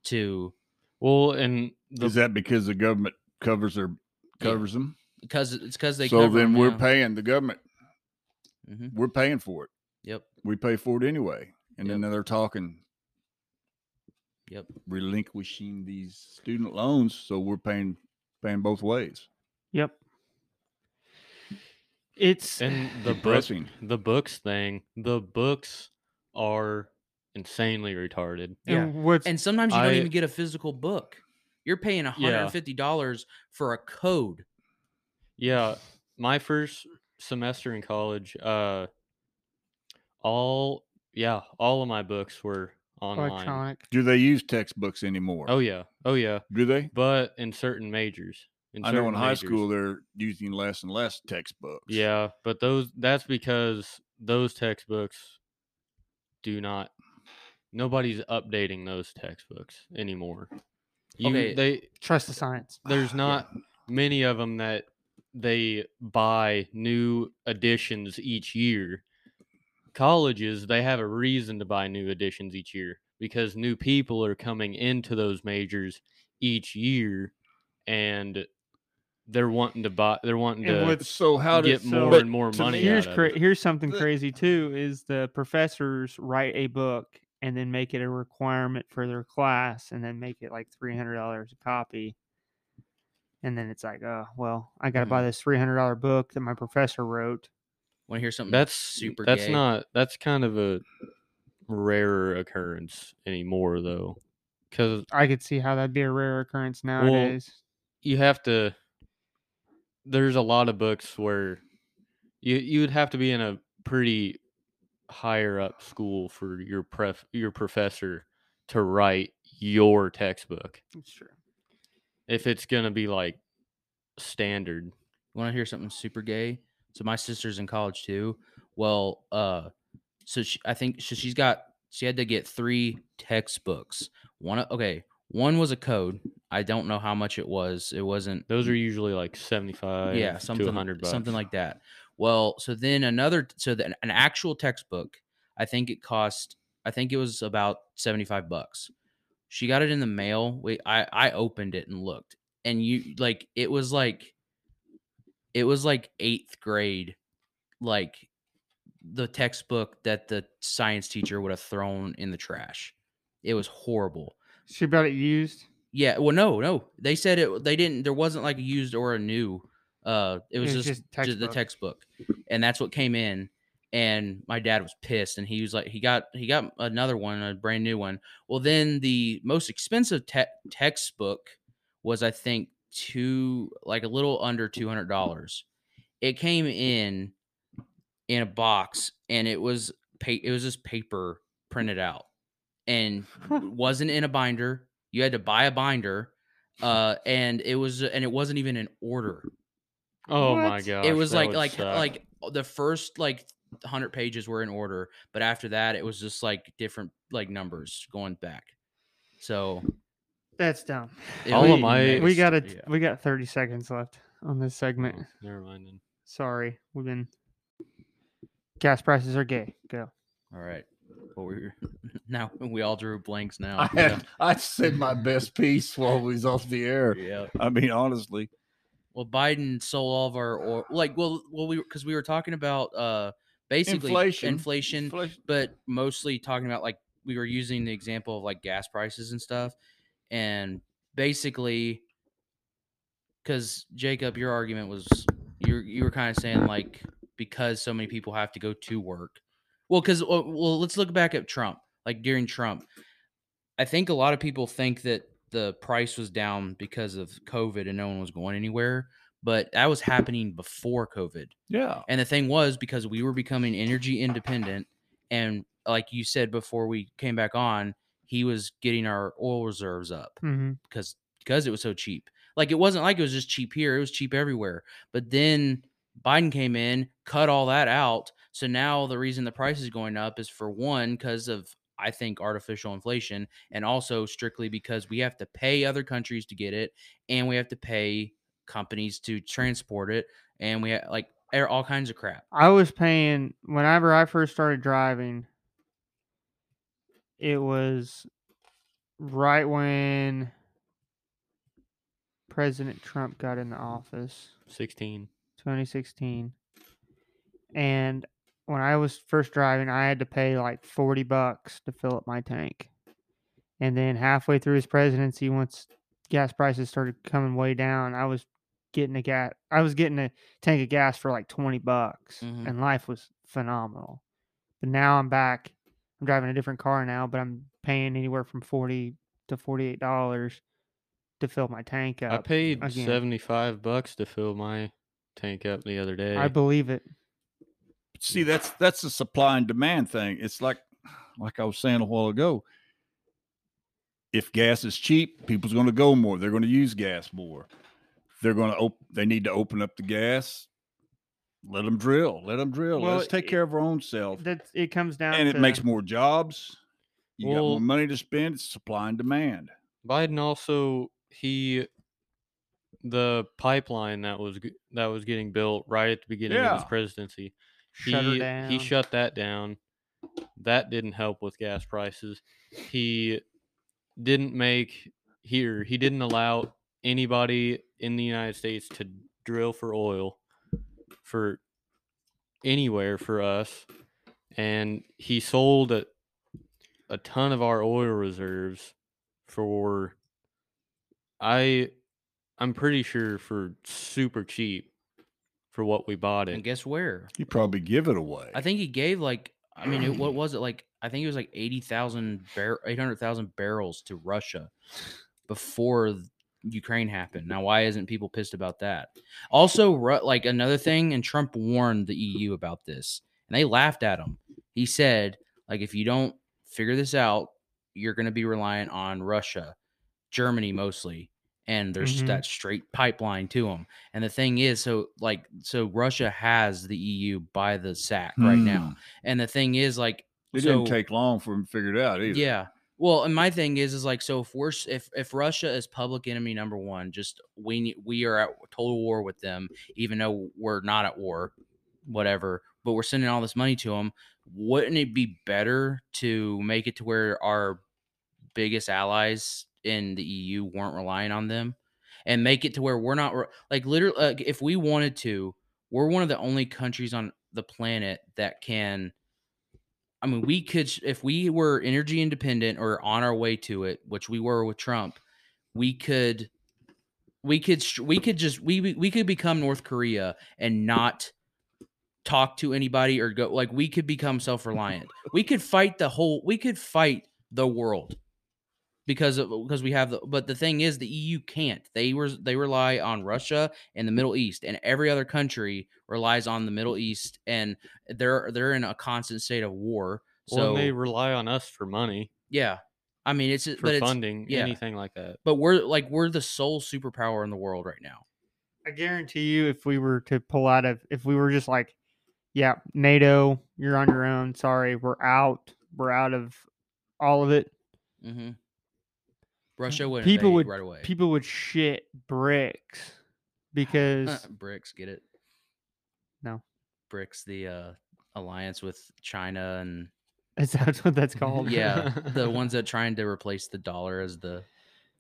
[SPEAKER 5] to
[SPEAKER 6] well, and the
[SPEAKER 4] Is that because the government covers their
[SPEAKER 5] Yeah.
[SPEAKER 4] covers them?
[SPEAKER 5] Because it's because they
[SPEAKER 4] so
[SPEAKER 5] cover
[SPEAKER 4] then
[SPEAKER 5] 'em,
[SPEAKER 4] we're
[SPEAKER 5] yeah.
[SPEAKER 4] paying the government.
[SPEAKER 5] Mhm.
[SPEAKER 4] We're paying for it.
[SPEAKER 5] yep
[SPEAKER 4] We pay for it anyway, and then they're talking
[SPEAKER 5] yep
[SPEAKER 4] relinquishing these student loans, so we're paying paying both ways.
[SPEAKER 1] Yep. It's
[SPEAKER 6] and the book, the books thing. The books are insanely retarded.
[SPEAKER 5] yeah.
[SPEAKER 1] and what's
[SPEAKER 5] And sometimes you don't even get a physical book. You're paying $150 for a code.
[SPEAKER 6] Yeah, my first semester in college, uh, all yeah, all of my books were online.
[SPEAKER 1] electronic.
[SPEAKER 4] Do they use textbooks anymore?
[SPEAKER 6] Oh yeah, oh yeah,
[SPEAKER 4] do they?
[SPEAKER 6] but in certain majors. In
[SPEAKER 4] I know in
[SPEAKER 6] certain
[SPEAKER 4] high
[SPEAKER 6] majors.
[SPEAKER 4] school they're using less and less textbooks.
[SPEAKER 6] Yeah, but those that's because those textbooks do not. Nobody's updating those textbooks anymore. You,
[SPEAKER 5] Okay.
[SPEAKER 6] they
[SPEAKER 1] Trust the science.
[SPEAKER 6] there's not many of them that they buy new editions each year. Colleges, they have a reason to buy new editions each year because new people are coming into those majors each year and they're wanting to buy they're wanting
[SPEAKER 1] And
[SPEAKER 6] to
[SPEAKER 1] what's-
[SPEAKER 4] So how
[SPEAKER 6] get
[SPEAKER 4] does
[SPEAKER 6] more
[SPEAKER 4] but
[SPEAKER 6] and more money
[SPEAKER 1] here's
[SPEAKER 6] out of
[SPEAKER 1] cra-
[SPEAKER 6] it.
[SPEAKER 1] here's something crazy too is the professors write a book and then make it a requirement for their class and then make it like $300 a copy and then it's like oh well i gotta
[SPEAKER 6] Mm-hmm.
[SPEAKER 1] buy this $300 book that my professor wrote
[SPEAKER 5] Want to hear something
[SPEAKER 6] That's
[SPEAKER 5] super
[SPEAKER 6] That's
[SPEAKER 5] gay?
[SPEAKER 6] not. That's kind of a rarer occurrence anymore, though, because
[SPEAKER 1] i could see how that'd be a rare occurrence nowadays
[SPEAKER 6] you have to. There's a lot of books where you you would have to be in a pretty higher up school for your pref your professor to write your textbook
[SPEAKER 1] That's true
[SPEAKER 6] if it's gonna be like standard.
[SPEAKER 5] You Want to hear something super gay? So my sister's in college too. Well, uh, so she, I think so she's got she had to get three textbooks. One, okay, one was a code. I don't know how much it was. It wasn't.
[SPEAKER 6] Those are usually like seventy five,
[SPEAKER 5] yeah, something
[SPEAKER 6] hundred
[SPEAKER 5] something like that. Well, so then another, so then an actual textbook, I think it cost, I think it was about seventy five bucks. She got it in the mail. Wait, I I opened it and looked, and you like it was like, it was like eighth grade, like the textbook that the science teacher would have thrown in the trash. It was horrible.
[SPEAKER 1] she about it used
[SPEAKER 5] Yeah, well, no, no. They said it. They didn't. There wasn't like a used or a new. Uh, it was,
[SPEAKER 1] was
[SPEAKER 5] just,
[SPEAKER 1] just
[SPEAKER 5] ju- the
[SPEAKER 1] textbook,
[SPEAKER 5] and that's what came in. And my dad was pissed, and he was like, he got he got another one, a brand new one. Well, then the most expensive te- textbook was, I think, two like a little under two hundred dollars. It came in in a box, and it was pa- it was just paper printed out, and wasn't in a binder. You had to buy a binder, Uh, and it was and it wasn't even in order.
[SPEAKER 6] Oh my god
[SPEAKER 5] it was
[SPEAKER 6] that
[SPEAKER 5] like like
[SPEAKER 6] suck.
[SPEAKER 5] like the first like 100 pages were in order, but after that it was just like different like numbers going back. So
[SPEAKER 1] That's dumb.
[SPEAKER 5] it
[SPEAKER 6] All
[SPEAKER 5] was
[SPEAKER 6] of my-
[SPEAKER 1] we got a,
[SPEAKER 5] yeah.
[SPEAKER 1] we got 30 seconds left on this segment.
[SPEAKER 6] Oh, never mind then.
[SPEAKER 1] Sorry, we've been. Gas prices are gay. Go.
[SPEAKER 5] All right. Well, we now we all drew blanks now.
[SPEAKER 4] I had I said my best piece while we was off the air.
[SPEAKER 5] yeah.
[SPEAKER 4] I mean, honestly,
[SPEAKER 5] Well, Biden sold all of our or like well well we because we were talking about uh basically
[SPEAKER 4] Inflation.
[SPEAKER 5] inflation
[SPEAKER 4] inflation-
[SPEAKER 5] but mostly talking about like we were using the example of like gas prices and stuff and basically because jacob your argument was you you were kind of saying like because so many people have to go to work. Well because uh, well let's look back at trump like during trump. I think a lot of people think that the price was down because of covid and no one was going anywhere but that was happening before covid
[SPEAKER 4] yeah.
[SPEAKER 5] and the thing was because we were becoming energy independent, and like you said before we came back on, he was getting our oil reserves up
[SPEAKER 1] Mm-hmm.
[SPEAKER 5] because because it was so cheap. Like it wasn't like it was just cheap here; it was cheap everywhere. But then Biden came in, cut all that out. So now the reason the price is going up is for one because of I think artificial inflation, and also strictly because we have to pay other countries to get it, and we have to pay companies to transport it, and we had like all kinds of crap.
[SPEAKER 1] I was paying whenever I first started driving. It was right when President Trump got in the office,
[SPEAKER 6] 16.
[SPEAKER 1] 2016. And when I was first driving, I had to pay like 40 bucks to fill up my tank. And then halfway through his presidency, once gas prices started coming way down, I was getting a gas I was getting a tank of gas for like 20 bucks
[SPEAKER 5] Mhm.
[SPEAKER 1] and life was phenomenal. But now I'm back. I'm driving a different car now, but I'm paying anywhere from 40 to 48 dollars to fill my tank up.
[SPEAKER 6] I paid 75 bucks to fill my tank up the other day.
[SPEAKER 1] I believe it.
[SPEAKER 4] See, that's that's the supply and demand thing. It's like like I was saying a while ago. If gas is cheap, people's going to go more. They're going to use gas more. They're going to op- they need to open up the gas. Let them drill. Let them drill.
[SPEAKER 1] Well,
[SPEAKER 4] Let's take
[SPEAKER 1] it-
[SPEAKER 4] care of our own self.
[SPEAKER 1] That it comes down
[SPEAKER 4] And it
[SPEAKER 1] to
[SPEAKER 4] makes more jobs. You got more money to spend. It's supply and demand.
[SPEAKER 6] Biden also he the pipeline that was that was getting built right at the beginning of his presidency.
[SPEAKER 1] shut her
[SPEAKER 6] he
[SPEAKER 1] down.
[SPEAKER 6] he shut that down. That didn't help with gas prices. He didn't make here. He didn't allow anybody in the United States to drill for oil for anywhere for us, and he sold a, a ton of our oil reserves for I I'm pretty sure for super cheap for what we bought it.
[SPEAKER 5] And guess where?
[SPEAKER 4] He probably give it away.
[SPEAKER 5] I think he gave like I mean, it, what was it like? I think it was like eighty thousand bar, eight hundred thousand barrels to Russia before th- Ukraine happened. Now, why isn't people pissed about that? Also, like another thing, and Trump warned the EU about this, and they laughed at him. He said, like, if you don't figure this out, you're going to be reliant on Russia, Germany mostly, and there's
[SPEAKER 1] Mhm.
[SPEAKER 5] that straight pipeline to them. And the thing is, so like, so Russia has the EU by the sack right now.
[SPEAKER 4] Hmm.
[SPEAKER 5] And the thing is, like,
[SPEAKER 4] It
[SPEAKER 5] so,
[SPEAKER 4] didn't take long for him to figure it out either.
[SPEAKER 5] Yeah. Well, and my thing is, is like, so if we're if if Russia is public enemy number one, just we we are at total war with them, even though we're not at war, whatever. But we're sending all this money to them. Wouldn't it be better to make it to where our biggest allies in the EU weren't relying on them, and make it to where we're not like literally, like, if we wanted to, we're one of the only countries on the planet that can I mean, we could if we were energy independent or on our way to it, which we were with Trump, we could we could we could just we we- could become North Korea and not talk to anybody or go like we could become self-reliant. we could fight the whole we could fight the world because of, because we have the but the thing is the EU can't. They were they rely on Russia and the Middle East and every other country relies on the Middle East and they're they're in a constant state of war. So
[SPEAKER 6] and they rely on us for money.
[SPEAKER 5] yeah. I mean, it's
[SPEAKER 6] for
[SPEAKER 5] but it's
[SPEAKER 6] funding
[SPEAKER 5] yeah.
[SPEAKER 6] anything like that.
[SPEAKER 5] but we're like we're the sole superpower in the world right now.
[SPEAKER 1] I guarantee you, if we were to pull out of, if we were just like, yeah, NATO, you're on your own. Sorry, we're out. We're out of all of it.
[SPEAKER 5] Mm-hmm. Russia would
[SPEAKER 1] people would
[SPEAKER 5] right away.
[SPEAKER 1] people would shit bricks because
[SPEAKER 5] bricks get it?
[SPEAKER 1] No.
[SPEAKER 5] BRICS the uh, alliance with China and
[SPEAKER 1] is that what that's called?
[SPEAKER 5] yeah, the ones that trying to replace the dollar as the.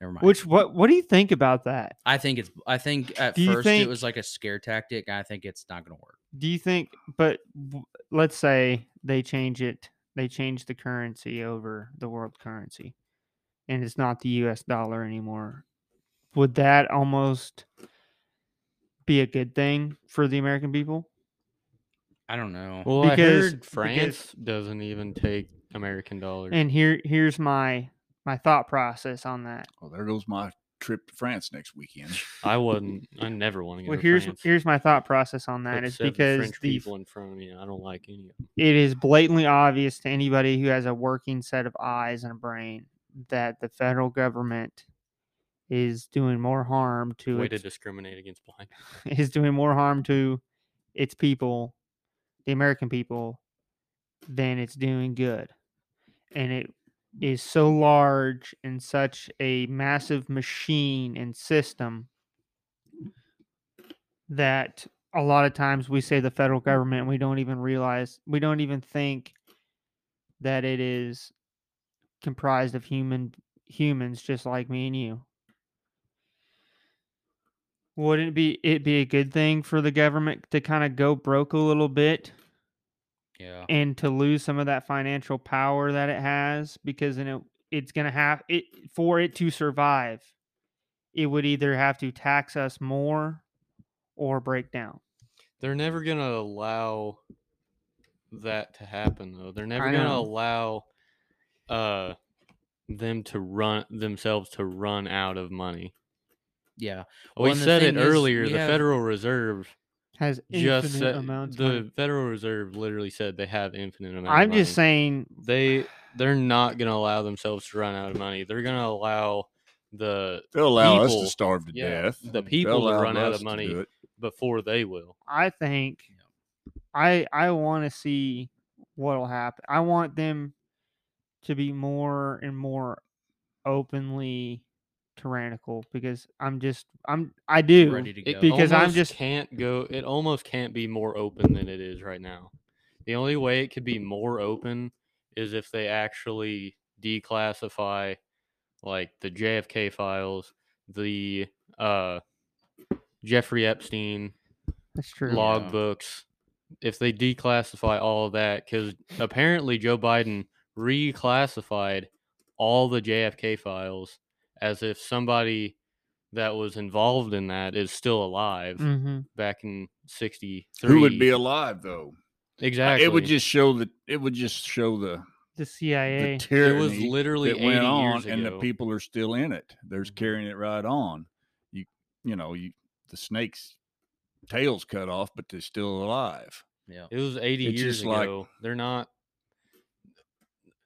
[SPEAKER 5] Never mind.
[SPEAKER 1] Which what what do you think about that?
[SPEAKER 5] I think it's. I think at first
[SPEAKER 1] think-
[SPEAKER 5] it was like a scare tactic. I think it's not going to work.
[SPEAKER 1] Do you think? But w- let's say they change it. They change the currency over the world currency, and it's not the U.S. dollar anymore. Would that almost be a good thing for the American people?
[SPEAKER 5] I don't know.
[SPEAKER 6] Well,
[SPEAKER 1] Because-
[SPEAKER 6] I heard
[SPEAKER 1] because-
[SPEAKER 6] France doesn't even take American dollars.
[SPEAKER 1] And here here's my my thought process on that.
[SPEAKER 4] Well, there goes my trip to France next weekend.
[SPEAKER 6] I wouldn't. I never want to go
[SPEAKER 1] Well,
[SPEAKER 6] to
[SPEAKER 1] here's
[SPEAKER 6] France.
[SPEAKER 1] here's my thought process on that. Is
[SPEAKER 6] except the
[SPEAKER 1] because
[SPEAKER 6] French
[SPEAKER 1] the
[SPEAKER 6] people in front of me, I don't like any of them.
[SPEAKER 1] it is blatantly obvious to anybody who has a working set of eyes and a brain that the federal government is doing more harm to
[SPEAKER 6] Way to
[SPEAKER 1] its,
[SPEAKER 6] discriminate against blind.
[SPEAKER 1] is doing more harm to its people, the American people, than it's doing good. And it is so large and such a massive machine and system that a lot of times we say the federal government we don't even realize we don't even think that it is comprised of human humans just like me and you. Wouldn't it be it be a good thing for the government to kind of go broke a little bit?
[SPEAKER 5] Yeah.
[SPEAKER 1] and to lose some of that financial power that it has? Because then it it's gonna have it for it to survive it would either have to tax us more or break down.
[SPEAKER 6] They're never gonna allow that to happen, though. They're never gonna allow uh them to run themselves to run out of money.
[SPEAKER 5] Yeah.
[SPEAKER 6] we
[SPEAKER 5] Well, and the
[SPEAKER 6] said it earlier. the
[SPEAKER 5] have-
[SPEAKER 6] Federal Reserve
[SPEAKER 1] has
[SPEAKER 6] just
[SPEAKER 1] infinite
[SPEAKER 6] said
[SPEAKER 1] amounts
[SPEAKER 6] the
[SPEAKER 1] money.
[SPEAKER 6] Federal Reserve literally said they have infinite amount.
[SPEAKER 1] i'm just
[SPEAKER 6] money.
[SPEAKER 1] saying
[SPEAKER 6] they they're not gonna allow themselves to run out of money. They're gonna allow the
[SPEAKER 4] They'll allow us to starve to
[SPEAKER 6] yeah,
[SPEAKER 4] death.
[SPEAKER 6] the
[SPEAKER 4] They'll
[SPEAKER 6] people to run out of money. before they will.
[SPEAKER 1] i think i i want to see what'll happen i want them to be more and more openly tyrannical because i'm just i'm i do
[SPEAKER 5] Ready to
[SPEAKER 6] It
[SPEAKER 5] go.
[SPEAKER 1] because I'm just-
[SPEAKER 6] can't go. It almost can't be more open than it is right now. The only way it could be more open is if they actually declassify, like the JFK files, the uh, Jeffrey Epstein
[SPEAKER 1] that's true
[SPEAKER 6] log
[SPEAKER 5] Yeah.
[SPEAKER 6] books. If they declassify all of that, because apparently Joe Biden reclassified all the JFK files as if somebody that was involved in that is still alive
[SPEAKER 1] hmm
[SPEAKER 6] back in 63
[SPEAKER 4] Who would be alive though?
[SPEAKER 6] exactly
[SPEAKER 4] It would just show that it would just show the
[SPEAKER 1] the
[SPEAKER 4] the
[SPEAKER 1] cia
[SPEAKER 6] it was literally
[SPEAKER 4] that
[SPEAKER 6] 80
[SPEAKER 4] went on,
[SPEAKER 6] years
[SPEAKER 4] and the people are still in it. They're
[SPEAKER 6] Mhm.
[SPEAKER 4] carrying it right on. You you know you the snake's tail's cut off, but they're still alive.
[SPEAKER 5] Yeah.
[SPEAKER 6] it was 80
[SPEAKER 4] It's
[SPEAKER 6] years
[SPEAKER 4] just like-
[SPEAKER 6] ago they're not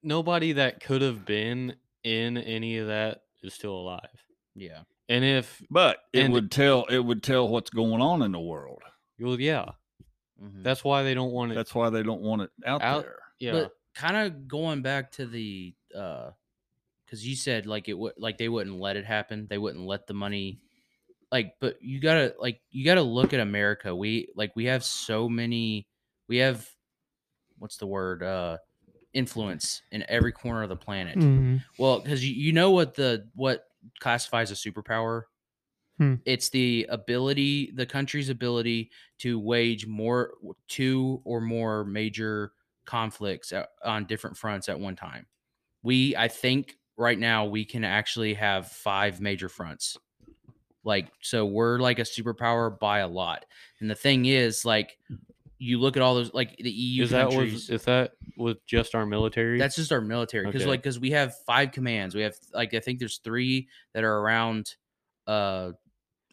[SPEAKER 6] nobody that could have been in any of that is still alive
[SPEAKER 5] Yeah.
[SPEAKER 6] and if
[SPEAKER 4] But it
[SPEAKER 6] And-
[SPEAKER 4] would tell it would tell what's going on in the world.
[SPEAKER 6] well yeah
[SPEAKER 5] Mhm.
[SPEAKER 6] that's why they don't want it
[SPEAKER 4] That's why they don't want it out,
[SPEAKER 6] Out-
[SPEAKER 4] there.
[SPEAKER 6] yeah
[SPEAKER 5] But kind of going back to the uh because you said like it would like they wouldn't let it happen. They wouldn't let the money like but you gotta like you gotta look at America. We like we have so many we have what's the word? Uh influence in every corner of the planet.
[SPEAKER 1] Mhm.
[SPEAKER 5] Well, because you, you know what the what classifies a superpower?
[SPEAKER 1] Hmm.
[SPEAKER 5] It's the ability, the country's ability to wage more two or more major conflicts at, on different fronts at one time. We, I think, right now we can actually have five major fronts. Like, so we're like a superpower by a lot. And the thing is, like, you look at all those, like the EU
[SPEAKER 6] is that
[SPEAKER 5] countries.
[SPEAKER 6] was is that with just our military
[SPEAKER 5] That's just our military because
[SPEAKER 6] Okay.
[SPEAKER 5] like because we have five commands. We have like I think there's three that are around uh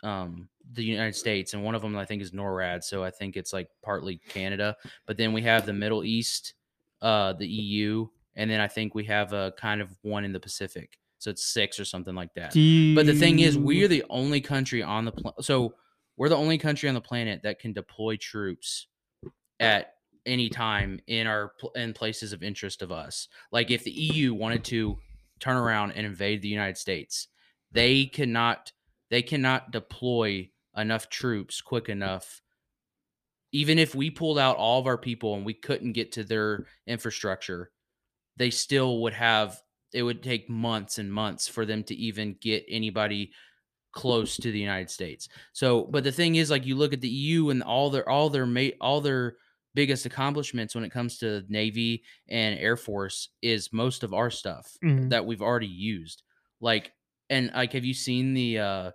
[SPEAKER 5] um the United States and one of them I think is NORAD. So I think it's like partly Canada. But then we have the Middle East, uh the EU and then I think we have a kind of one in the Pacific, so it's six or something like that.
[SPEAKER 1] You,
[SPEAKER 5] But the thing is, we're the only country on the planet. So we're the only country on the planet that can deploy troops at any time in our in places of interest of us. Like if the EU wanted to turn around and invade the United States, they cannot. They cannot deploy enough troops quick enough. Even if we pulled out all of our people and we couldn't get to their infrastructure, they still would have it would take months and months for them to even get anybody close to the United States. So, but the thing is, like you look at the EU and all their all their ma- all their biggest accomplishments when it comes to Navy and Air Force is most of our stuff
[SPEAKER 1] Mhm.
[SPEAKER 5] that we've already used. Like, and like, have you seen the uh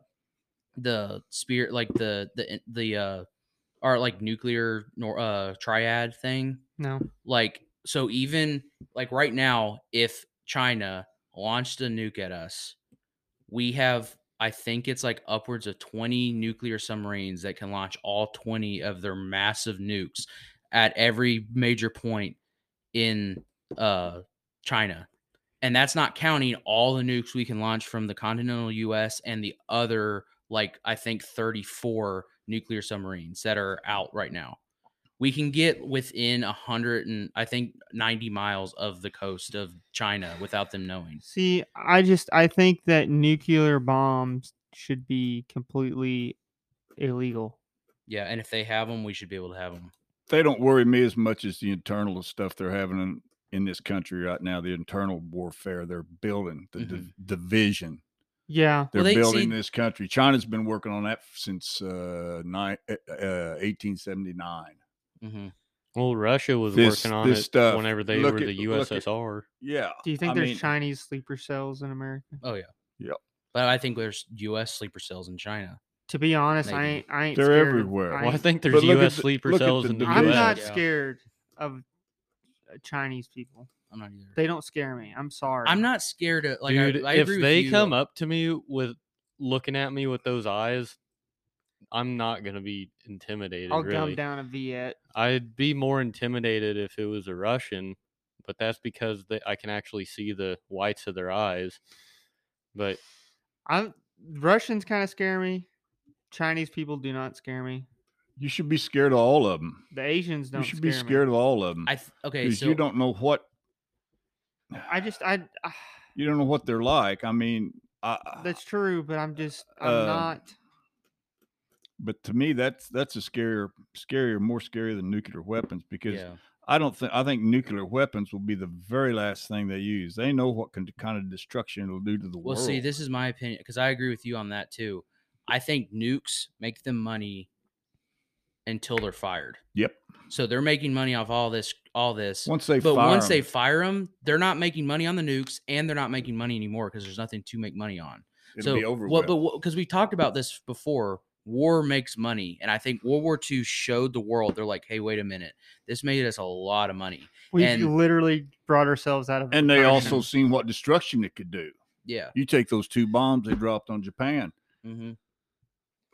[SPEAKER 5] the spirit like the the the uh our like nuclear nor uh triad thing?
[SPEAKER 1] no.
[SPEAKER 5] like so even like right now if china launched a nuke at us we have i think it's like upwards of 20 nuclear submarines that can launch all 20 of their massive nukes at every major point in uh china and that's not counting all the nukes we can launch from the continental us and the other like i think 34 nuclear submarines that are out right now we can get within a hundred and I think ninety miles of the coast of China without them knowing.
[SPEAKER 1] See, I just I think that nuclear bombs should be completely illegal.
[SPEAKER 5] Yeah, and if they have them, we should be able to have them.
[SPEAKER 4] They don't worry me as much as the internal stuff they're having in, in this country right now. The internal warfare they're building, the div- division
[SPEAKER 1] Yeah.
[SPEAKER 4] they're
[SPEAKER 5] Well, they-
[SPEAKER 4] building
[SPEAKER 5] see-
[SPEAKER 4] this country. China's been working on that since uh, nine, uh, uh, 1879.
[SPEAKER 5] hmm
[SPEAKER 6] Well, Russia was
[SPEAKER 4] This-
[SPEAKER 6] working on
[SPEAKER 4] this
[SPEAKER 6] it
[SPEAKER 4] stuff,
[SPEAKER 6] whenever they
[SPEAKER 4] look
[SPEAKER 6] were
[SPEAKER 4] at-
[SPEAKER 6] the
[SPEAKER 4] look at-
[SPEAKER 6] USSR.
[SPEAKER 4] Yeah.
[SPEAKER 1] Do you think
[SPEAKER 4] I
[SPEAKER 1] there's
[SPEAKER 4] mean,
[SPEAKER 1] Chinese sleeper cells in America?
[SPEAKER 5] Oh yeah.
[SPEAKER 4] Yep.
[SPEAKER 5] But I think there's U.S. sleeper cells in China.
[SPEAKER 1] To be honest, I ain't. I ain't
[SPEAKER 4] They're
[SPEAKER 1] scared.
[SPEAKER 4] everywhere.
[SPEAKER 1] I
[SPEAKER 6] Well, I
[SPEAKER 1] ain't-
[SPEAKER 6] think there's
[SPEAKER 4] But look at
[SPEAKER 6] U.S.
[SPEAKER 4] the-
[SPEAKER 6] sleeper cells in the
[SPEAKER 1] I'm
[SPEAKER 6] U.S.
[SPEAKER 1] not scared of uh, Chinese people.
[SPEAKER 5] I'm not either.
[SPEAKER 1] They don't scare me. I'm sorry.
[SPEAKER 5] I'm not scared of like
[SPEAKER 6] Dude,
[SPEAKER 5] I, I
[SPEAKER 6] if
[SPEAKER 5] agree
[SPEAKER 6] they
[SPEAKER 5] you.
[SPEAKER 6] come up to me with looking at me with those eyes, I'm not gonna be intimidated.
[SPEAKER 1] I'll
[SPEAKER 6] really,
[SPEAKER 1] dumb down a Viet.
[SPEAKER 6] I'd be more intimidated if it was a Russian, but that's because they, I can actually see the whites of their eyes. But
[SPEAKER 1] I'm Russians kind of scare me. Chinese people do not scare me.
[SPEAKER 4] You should be scared of all of them.
[SPEAKER 1] The Asians don't.
[SPEAKER 4] You should be
[SPEAKER 1] scare me.
[SPEAKER 4] scared of all of them
[SPEAKER 5] I th- okay,
[SPEAKER 4] because
[SPEAKER 5] so
[SPEAKER 4] you don't know what
[SPEAKER 1] I just I. I
[SPEAKER 4] you don't know what they're like. I mean, I,
[SPEAKER 1] that's true, but I'm just I'm
[SPEAKER 4] Uh,
[SPEAKER 1] not.
[SPEAKER 4] but to me, that's that's a scarier, scarier, more scary than nuclear weapons because
[SPEAKER 5] yeah.
[SPEAKER 4] I don't think I think nuclear weapons will be the very last thing they use. They know what can, kind of destruction it'll do to the
[SPEAKER 5] Well,
[SPEAKER 4] world.
[SPEAKER 5] Well, see, this is my opinion because I agree with you on that too. I think nukes make them money until they're fired.
[SPEAKER 4] Yep.
[SPEAKER 5] So they're making money off all this, all this.
[SPEAKER 4] Once they
[SPEAKER 5] but
[SPEAKER 4] fire
[SPEAKER 5] once
[SPEAKER 4] 'em-
[SPEAKER 5] they fire them, they're not making money on the nukes, and they're not making money anymore because there's nothing to make money on.
[SPEAKER 4] it'll
[SPEAKER 5] so,
[SPEAKER 4] be over
[SPEAKER 5] what?
[SPEAKER 4] with.
[SPEAKER 5] But because we talked about this before, war makes money, and I think World War II showed the world they're like, hey, wait a minute, this made us a lot of money.
[SPEAKER 1] We
[SPEAKER 5] and-
[SPEAKER 1] literally brought ourselves out of.
[SPEAKER 4] and they also seen what destruction it could do.
[SPEAKER 5] Yeah.
[SPEAKER 4] You take those two bombs they dropped on Japan.
[SPEAKER 5] hmm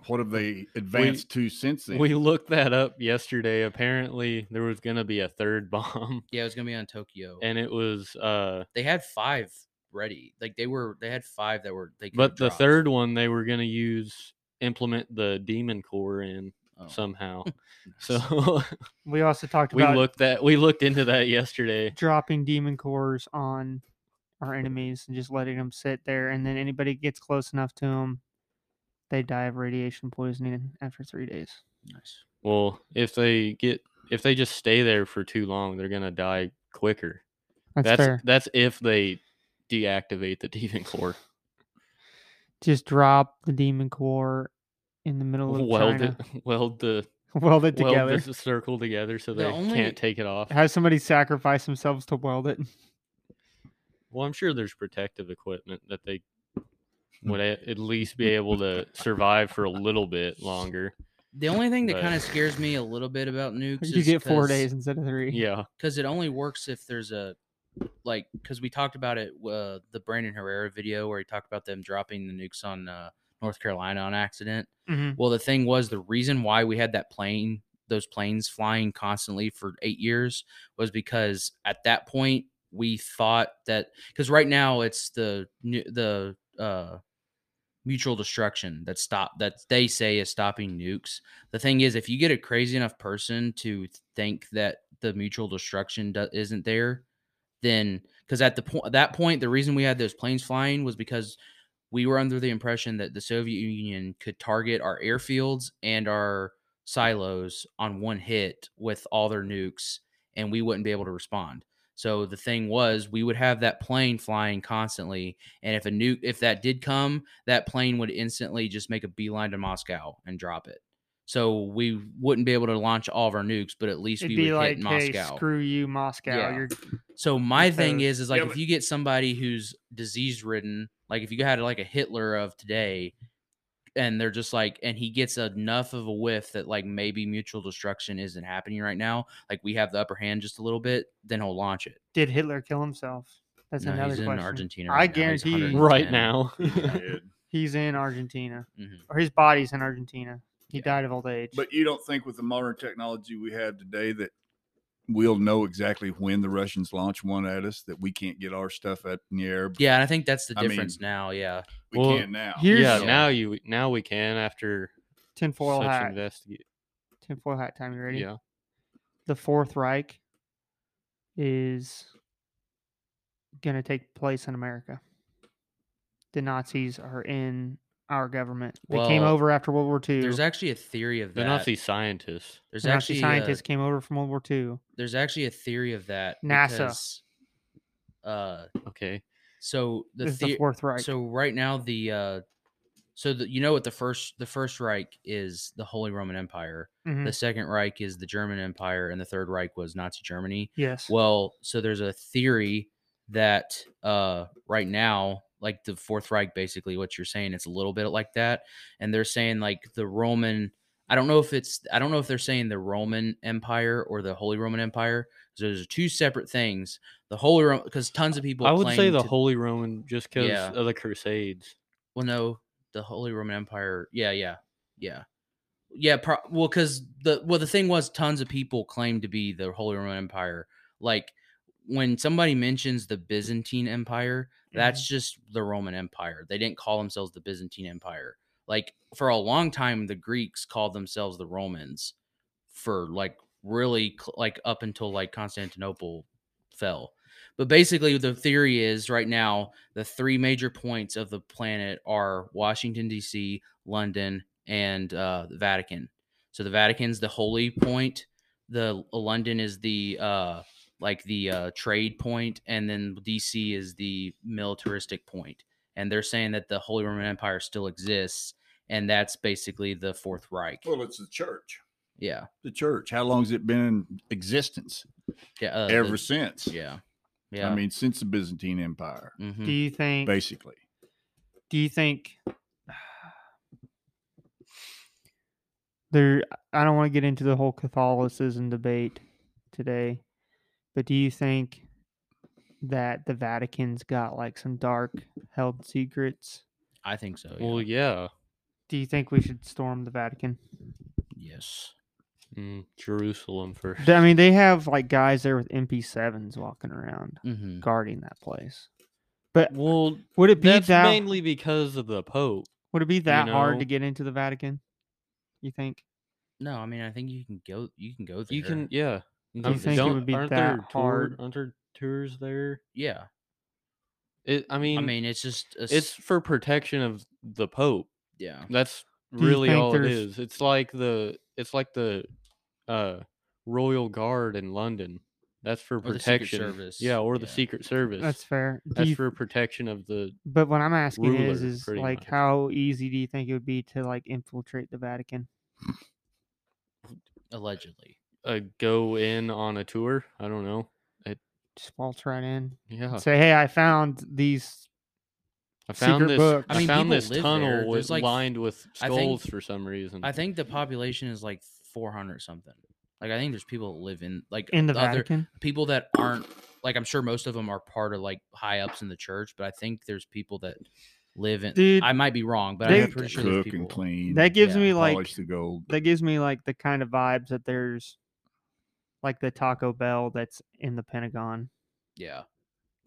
[SPEAKER 4] What have they advanced to since then?
[SPEAKER 6] we looked that up yesterday. Apparently, there was gonna be a third bomb,
[SPEAKER 5] Yeah, it was gonna be on Tokyo,
[SPEAKER 6] and it was uh
[SPEAKER 5] they had five ready. Like they were, they had five that were. They
[SPEAKER 6] But the third one they were gonna use implement the demon core in
[SPEAKER 5] Oh.
[SPEAKER 6] somehow. So
[SPEAKER 1] We also talked
[SPEAKER 6] we looked that we looked into that yesterday.
[SPEAKER 1] dropping demon cores on our enemies and just letting them sit there, and then anybody gets close enough to them, they die of radiation poisoning after three days.
[SPEAKER 5] nice.
[SPEAKER 6] Well, if they get if they just stay there for too long, they're gonna die quicker.
[SPEAKER 1] That's,
[SPEAKER 6] That's
[SPEAKER 1] fair.
[SPEAKER 6] that's if they deactivate the demon core.
[SPEAKER 1] Just drop the demon core in the middle of
[SPEAKER 6] Weld
[SPEAKER 1] China.
[SPEAKER 6] it weld the
[SPEAKER 1] Weld it together, weld
[SPEAKER 6] the circle together so
[SPEAKER 5] The
[SPEAKER 6] they
[SPEAKER 5] only-
[SPEAKER 6] can't take it off.
[SPEAKER 1] Have somebody sacrifice themselves to weld it.
[SPEAKER 6] Well, I'm sure there's protective equipment that they would a- at least be able to survive for a little bit longer.
[SPEAKER 5] The only thing that
[SPEAKER 6] But-
[SPEAKER 5] kind of scares me a little bit about nukes
[SPEAKER 1] You
[SPEAKER 5] is
[SPEAKER 1] get four days instead of three.
[SPEAKER 6] Yeah.
[SPEAKER 5] because it only works if there's a like because we talked about it uh, the Brandon Herrera video where he talked about them dropping the nukes on uh, North Carolina on accident.
[SPEAKER 1] Mhm.
[SPEAKER 5] Well, the thing was the reason why we had that plane, those planes flying constantly for eight years, was because at that point we thought that because right now it's the nu- the uh mutual destruction that stop that they say is stopping nukes. The thing is, if you get a crazy enough person to think that the mutual destruction do- isn't there, then because at the point that point, the reason we had those planes flying was because we were under the impression that the Soviet Union could target our airfields and our silos on one hit with all their nukes, and we wouldn't be able to respond. So the thing was, we would have that plane flying constantly, and if a nuke, if that did come, that plane would instantly just make a beeline to Moscow and drop it. So we wouldn't be able to launch all of our nukes, but at least
[SPEAKER 1] It'd
[SPEAKER 5] we
[SPEAKER 1] be
[SPEAKER 5] would
[SPEAKER 1] like,
[SPEAKER 5] hit
[SPEAKER 1] hey,
[SPEAKER 5] Moscow.
[SPEAKER 1] screw you, Moscow.
[SPEAKER 5] Yeah.
[SPEAKER 1] You're
[SPEAKER 5] So my thing is, is like
[SPEAKER 3] Yeah,
[SPEAKER 5] if you get somebody who's disease ridden, like if you had like a Hitler of today, and they're just like, and he gets enough of a whiff that like maybe mutual destruction isn't happening right now, like we have the upper hand just a little bit, then he'll launch it.
[SPEAKER 1] did Hitler kill himself? That's
[SPEAKER 5] No,
[SPEAKER 1] another
[SPEAKER 5] he's in
[SPEAKER 1] question.
[SPEAKER 5] Argentina.
[SPEAKER 1] I
[SPEAKER 5] now.
[SPEAKER 1] Guarantee you-
[SPEAKER 5] 110.
[SPEAKER 6] right now.
[SPEAKER 1] He's in Argentina,
[SPEAKER 5] Mhm.
[SPEAKER 1] or his body's in Argentina. He
[SPEAKER 5] Yeah.
[SPEAKER 1] died of old age.
[SPEAKER 4] But you don't think with the modern technology we have today that we'll know exactly when the Russians launch one at us that we can't get our stuff up in the air?
[SPEAKER 5] Yeah, and I think that's the
[SPEAKER 4] I mean,
[SPEAKER 5] difference now. Yeah,
[SPEAKER 4] We
[SPEAKER 6] Well,
[SPEAKER 4] can now.
[SPEAKER 1] Here's
[SPEAKER 6] yeah,
[SPEAKER 5] Yeah.
[SPEAKER 6] now you now we can after
[SPEAKER 1] tinfoil
[SPEAKER 6] such
[SPEAKER 1] hat.
[SPEAKER 6] investigate.
[SPEAKER 1] Tinfoil hat time. You ready?
[SPEAKER 6] Yeah.
[SPEAKER 1] The Fourth Reich is gonna take place in America. The Nazis are in our government. They came over after World War II.
[SPEAKER 5] there's actually a theory of
[SPEAKER 6] The
[SPEAKER 5] that.
[SPEAKER 6] Nazi scientists.
[SPEAKER 5] There's
[SPEAKER 1] the Nazi
[SPEAKER 5] actually
[SPEAKER 1] scientists
[SPEAKER 5] a,
[SPEAKER 1] came over from World War II.
[SPEAKER 5] there's actually a theory of that.
[SPEAKER 1] NASA.
[SPEAKER 5] because, uh,
[SPEAKER 6] Okay.
[SPEAKER 5] so the,
[SPEAKER 1] This is the
[SPEAKER 5] the
[SPEAKER 1] Fourth Reich.
[SPEAKER 5] So right now the uh so the, you know what the first the first Reich is the Holy Roman Empire.
[SPEAKER 1] Mhm.
[SPEAKER 5] The second Reich is the German Empire and the third Reich was Nazi Germany.
[SPEAKER 1] yes.
[SPEAKER 5] Well, so there's a theory that uh right now like the fourth Reich basically what you're saying it's a little bit like that and they're saying like the Roman I don't know if it's I don't know if they're saying the Roman Empire or the Holy Roman Empire. So there's two separate things. The Holy Roman because tons of people
[SPEAKER 6] I would say the
[SPEAKER 5] to-
[SPEAKER 6] Holy Roman just because
[SPEAKER 5] Yeah.
[SPEAKER 6] of the Crusades.
[SPEAKER 5] Well, no, the Holy Roman Empire. Yeah, yeah, yeah, yeah. Pro- well, because the well, the thing was, tons of people claim to be the Holy Roman Empire. Like when somebody mentions the Byzantine Empire, that's just the Roman Empire. They didn't call themselves the Byzantine Empire. Like for a long time, the Greeks called themselves the Romans. For like really, cl- like up until like Constantinople fell. But basically, the theory is right now the three major points of the planet are Washington D.C., London, and uh, the Vatican. So the Vatican's the holy point. The London is the uh, like the uh, trade point, and then D.C. is the militaristic point. And they're saying that the Holy Roman Empire still exists, and that's basically the Fourth Reich.
[SPEAKER 4] Well, it's the church.
[SPEAKER 5] Yeah,
[SPEAKER 4] The church. How long has it been in existence?
[SPEAKER 5] yeah. Uh,
[SPEAKER 4] Ever
[SPEAKER 5] the-
[SPEAKER 4] since.
[SPEAKER 5] yeah, yeah.
[SPEAKER 4] I mean, since the Byzantine Empire,
[SPEAKER 5] mhm.
[SPEAKER 1] do you think?
[SPEAKER 4] basically.
[SPEAKER 1] Do you think? There, I don't want to get into the whole Catholicism debate today, but do you think that the Vatican's got like some dark held secrets?
[SPEAKER 5] I think so.
[SPEAKER 6] Well,
[SPEAKER 5] yeah.
[SPEAKER 6] yeah.
[SPEAKER 1] Do you think we should storm the Vatican?
[SPEAKER 5] yes.
[SPEAKER 6] Mm, Jerusalem first.
[SPEAKER 1] I mean, they have like guys there with MP7s walking around
[SPEAKER 5] hmm
[SPEAKER 1] guarding that place. But
[SPEAKER 6] Well,
[SPEAKER 1] would it be
[SPEAKER 6] that's
[SPEAKER 1] that?
[SPEAKER 6] mainly because of the Pope.
[SPEAKER 1] would it be that hard
[SPEAKER 6] know?
[SPEAKER 1] to get into the Vatican? You think?
[SPEAKER 5] No, I mean I think you can go. You can go there.
[SPEAKER 6] You can, yeah.
[SPEAKER 1] Do you
[SPEAKER 5] can
[SPEAKER 1] think it
[SPEAKER 5] visit.
[SPEAKER 1] would be
[SPEAKER 6] aren't
[SPEAKER 1] that
[SPEAKER 6] there tour-
[SPEAKER 1] hard?
[SPEAKER 6] aren't there tours there?
[SPEAKER 5] Yeah,
[SPEAKER 6] It, I mean,
[SPEAKER 5] I mean it's just a s-
[SPEAKER 6] it's for protection of the Pope.
[SPEAKER 5] yeah.
[SPEAKER 6] That's
[SPEAKER 1] Do you
[SPEAKER 6] really
[SPEAKER 1] think
[SPEAKER 6] all it
[SPEAKER 1] there's-
[SPEAKER 6] is. It's like the it's like the uh Royal Guard in London. That's for
[SPEAKER 5] Or the Secret
[SPEAKER 6] protection.
[SPEAKER 5] Service,
[SPEAKER 6] Yeah, or the
[SPEAKER 5] yeah.
[SPEAKER 6] Secret Service.
[SPEAKER 1] That's fair. Do
[SPEAKER 6] That's
[SPEAKER 1] you
[SPEAKER 6] for protection of the
[SPEAKER 1] But what I'm asking is,
[SPEAKER 6] ruler,
[SPEAKER 1] is
[SPEAKER 6] pretty
[SPEAKER 1] like,
[SPEAKER 6] much.
[SPEAKER 1] how easy do you think it would be to like infiltrate the Vatican?
[SPEAKER 5] Allegedly,
[SPEAKER 6] uh, go in on a tour. I don't know.
[SPEAKER 1] It Just waltz right in,
[SPEAKER 6] Yeah,
[SPEAKER 1] say, "Hey, I found these."
[SPEAKER 6] I found
[SPEAKER 1] secret
[SPEAKER 6] this.
[SPEAKER 1] books.
[SPEAKER 6] I,
[SPEAKER 5] I mean,
[SPEAKER 6] found
[SPEAKER 5] people
[SPEAKER 6] this
[SPEAKER 5] live
[SPEAKER 6] tunnel
[SPEAKER 5] there.
[SPEAKER 6] with,
[SPEAKER 5] There's, like,
[SPEAKER 6] lined with
[SPEAKER 5] I think-
[SPEAKER 6] skulls for some reason.
[SPEAKER 5] I think the population is like 400 something. Like I think there's people that live in like
[SPEAKER 1] In the
[SPEAKER 5] other
[SPEAKER 1] Vatican,
[SPEAKER 5] people that aren't like I'm sure most of them are part of like high ups in the church, but I think there's people that live in.
[SPEAKER 1] Dude,
[SPEAKER 5] I might be wrong, but
[SPEAKER 1] they-
[SPEAKER 5] I'm pretty sure there's
[SPEAKER 4] Cook
[SPEAKER 5] people.
[SPEAKER 4] and clean.
[SPEAKER 1] that gives
[SPEAKER 5] yeah,
[SPEAKER 1] me like
[SPEAKER 4] polish the gold.
[SPEAKER 1] that gives me like the kind of vibes that there's like the Taco Bell that's in the Pentagon.
[SPEAKER 5] Yeah,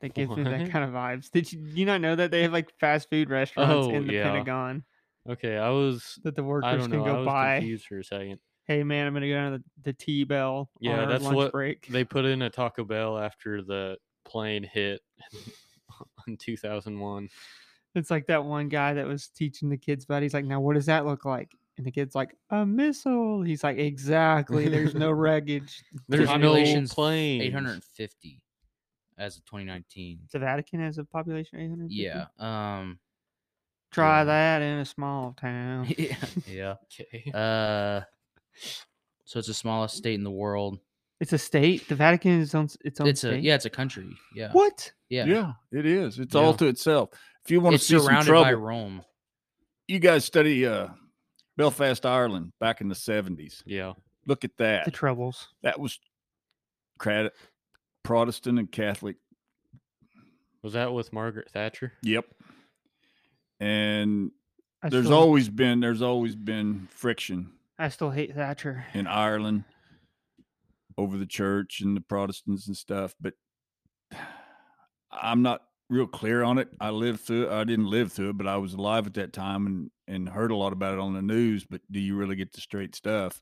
[SPEAKER 1] that gives me that kind of vibes. Did you, you not know that they have like fast food restaurants
[SPEAKER 6] Oh,
[SPEAKER 1] in the
[SPEAKER 6] yeah.
[SPEAKER 1] Pentagon
[SPEAKER 6] Okay, I was.
[SPEAKER 1] that the
[SPEAKER 6] I
[SPEAKER 1] workers
[SPEAKER 6] don't
[SPEAKER 1] can
[SPEAKER 6] know. I
[SPEAKER 1] go
[SPEAKER 6] was
[SPEAKER 1] buy?
[SPEAKER 6] confused for a second.
[SPEAKER 1] Hey man, I'm gonna go down to the, the T Bell.
[SPEAKER 6] Yeah, that's
[SPEAKER 1] lunch
[SPEAKER 6] what
[SPEAKER 1] break.
[SPEAKER 6] They put in a Taco Bell after the plane hit in 2001.
[SPEAKER 1] It's like that one guy that was teaching the kids about. He's like, now what does that look like? And the kid's like, a missile. He's like, exactly. There's no wreckage.
[SPEAKER 6] There's no
[SPEAKER 5] population's
[SPEAKER 6] planes.
[SPEAKER 5] 850 as of 2019.
[SPEAKER 1] The Vatican has a population of 850.
[SPEAKER 5] Yeah. Um.
[SPEAKER 1] Try
[SPEAKER 5] Yeah.
[SPEAKER 1] that in a small town.
[SPEAKER 5] yeah. Yeah.
[SPEAKER 6] Okay.
[SPEAKER 5] Uh. So it's the smallest state in the world.
[SPEAKER 1] It's a state. The Vatican is on its own
[SPEAKER 5] It's a
[SPEAKER 1] state.
[SPEAKER 5] yeah. It's a country. Yeah.
[SPEAKER 1] What?
[SPEAKER 5] Yeah.
[SPEAKER 4] Yeah, it is. It's
[SPEAKER 6] Yeah.
[SPEAKER 4] all to itself. If you want to
[SPEAKER 5] It's
[SPEAKER 4] see some
[SPEAKER 5] surrounded
[SPEAKER 4] trouble,
[SPEAKER 5] by Rome.
[SPEAKER 4] you guys study uh, Belfast, Ireland, back in the seventies.
[SPEAKER 6] Yeah.
[SPEAKER 4] Look at that.
[SPEAKER 1] The troubles.
[SPEAKER 4] That was credit Protestant and Catholic.
[SPEAKER 6] Was that with Margaret Thatcher?
[SPEAKER 4] Yep. And
[SPEAKER 1] I
[SPEAKER 4] there's
[SPEAKER 1] still,
[SPEAKER 4] always been there's always been friction
[SPEAKER 1] I still hate Thatcher.
[SPEAKER 4] in Ireland over the church and the Protestants and stuff, but I'm not real clear on it. I lived through it. I didn't live through it, but I was alive at that time and and heard a lot about it on the news, but do you really get the straight stuff?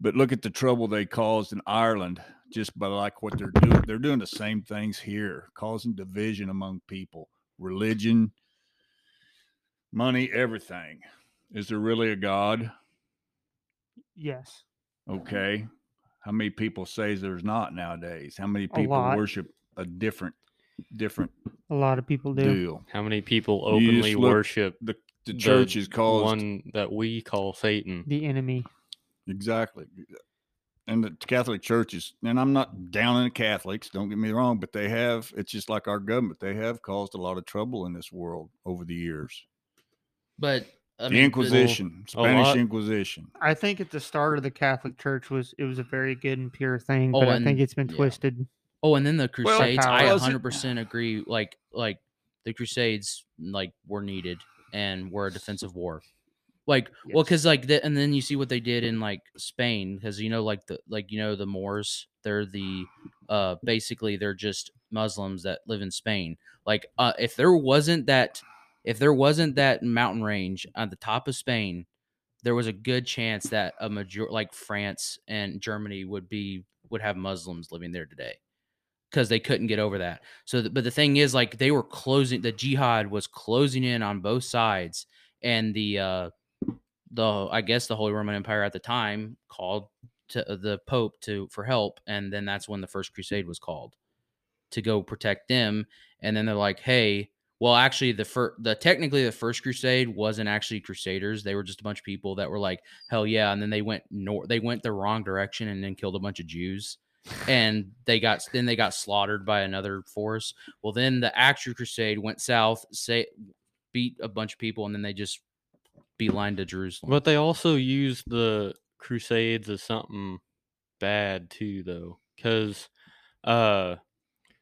[SPEAKER 4] But look at the trouble they caused in Ireland just by like what they're doing. They're doing the same things here, causing division among people, religion, money, everything. Is there really a God?
[SPEAKER 1] Yes.
[SPEAKER 4] Okay. How many people say there's not nowadays? How many people worship a different different
[SPEAKER 1] A lot of people do.
[SPEAKER 4] deal?
[SPEAKER 6] How many people
[SPEAKER 4] You just
[SPEAKER 6] openly
[SPEAKER 4] look-
[SPEAKER 6] worship
[SPEAKER 4] The the church is called
[SPEAKER 6] one that we call Satan?
[SPEAKER 1] The enemy.
[SPEAKER 4] exactly. And the Catholic Church is, and I'm not down on the Catholics, don't get me wrong, but they have, it's just like our government, they have caused a lot of trouble in this world over the years.
[SPEAKER 5] But I
[SPEAKER 4] the
[SPEAKER 5] mean, but-
[SPEAKER 4] Inquisition,
[SPEAKER 6] a
[SPEAKER 4] Spanish Inquisition.
[SPEAKER 1] I think at the start of the Catholic Church was it was a very good and pure thing,
[SPEAKER 5] Oh,
[SPEAKER 1] but I think
[SPEAKER 5] and-
[SPEAKER 1] it's been
[SPEAKER 5] yeah.
[SPEAKER 1] twisted.
[SPEAKER 5] Oh, and then the
[SPEAKER 4] Well,
[SPEAKER 5] Crusades, I 100% agree. Like, like the Crusades, like were needed and were a defensive war. Like, well, because like, the, and then you see what they did in like Spain, because you know, like the like you know the Moors, they're the uh basically they're just Muslims that live in Spain. Like, uh, if there wasn't that, if there wasn't that mountain range on the top of Spain, there was a good chance that a major like France and Germany would be would have Muslims living there today because they couldn't get over that. So, th- but the thing is, like, they were closing. The jihad was closing in on both sides, and the uh, the I guess the Holy Roman Empire at the time called to uh, the Pope to for help, and then that's when the First Crusade was called to go protect them. And then they're like, hey. Well, actually, the first, the technically the first crusade wasn't actually crusaders. They were just a bunch of people that were like, hell yeah, and then they went north. They went the wrong direction and then killed a bunch of Jews and they got then they got slaughtered by another force. Well, then the actual crusade went south, say beat a bunch of people, and then they just beeline to Jerusalem.
[SPEAKER 6] But they also used the Crusades as something bad too, though, because uh,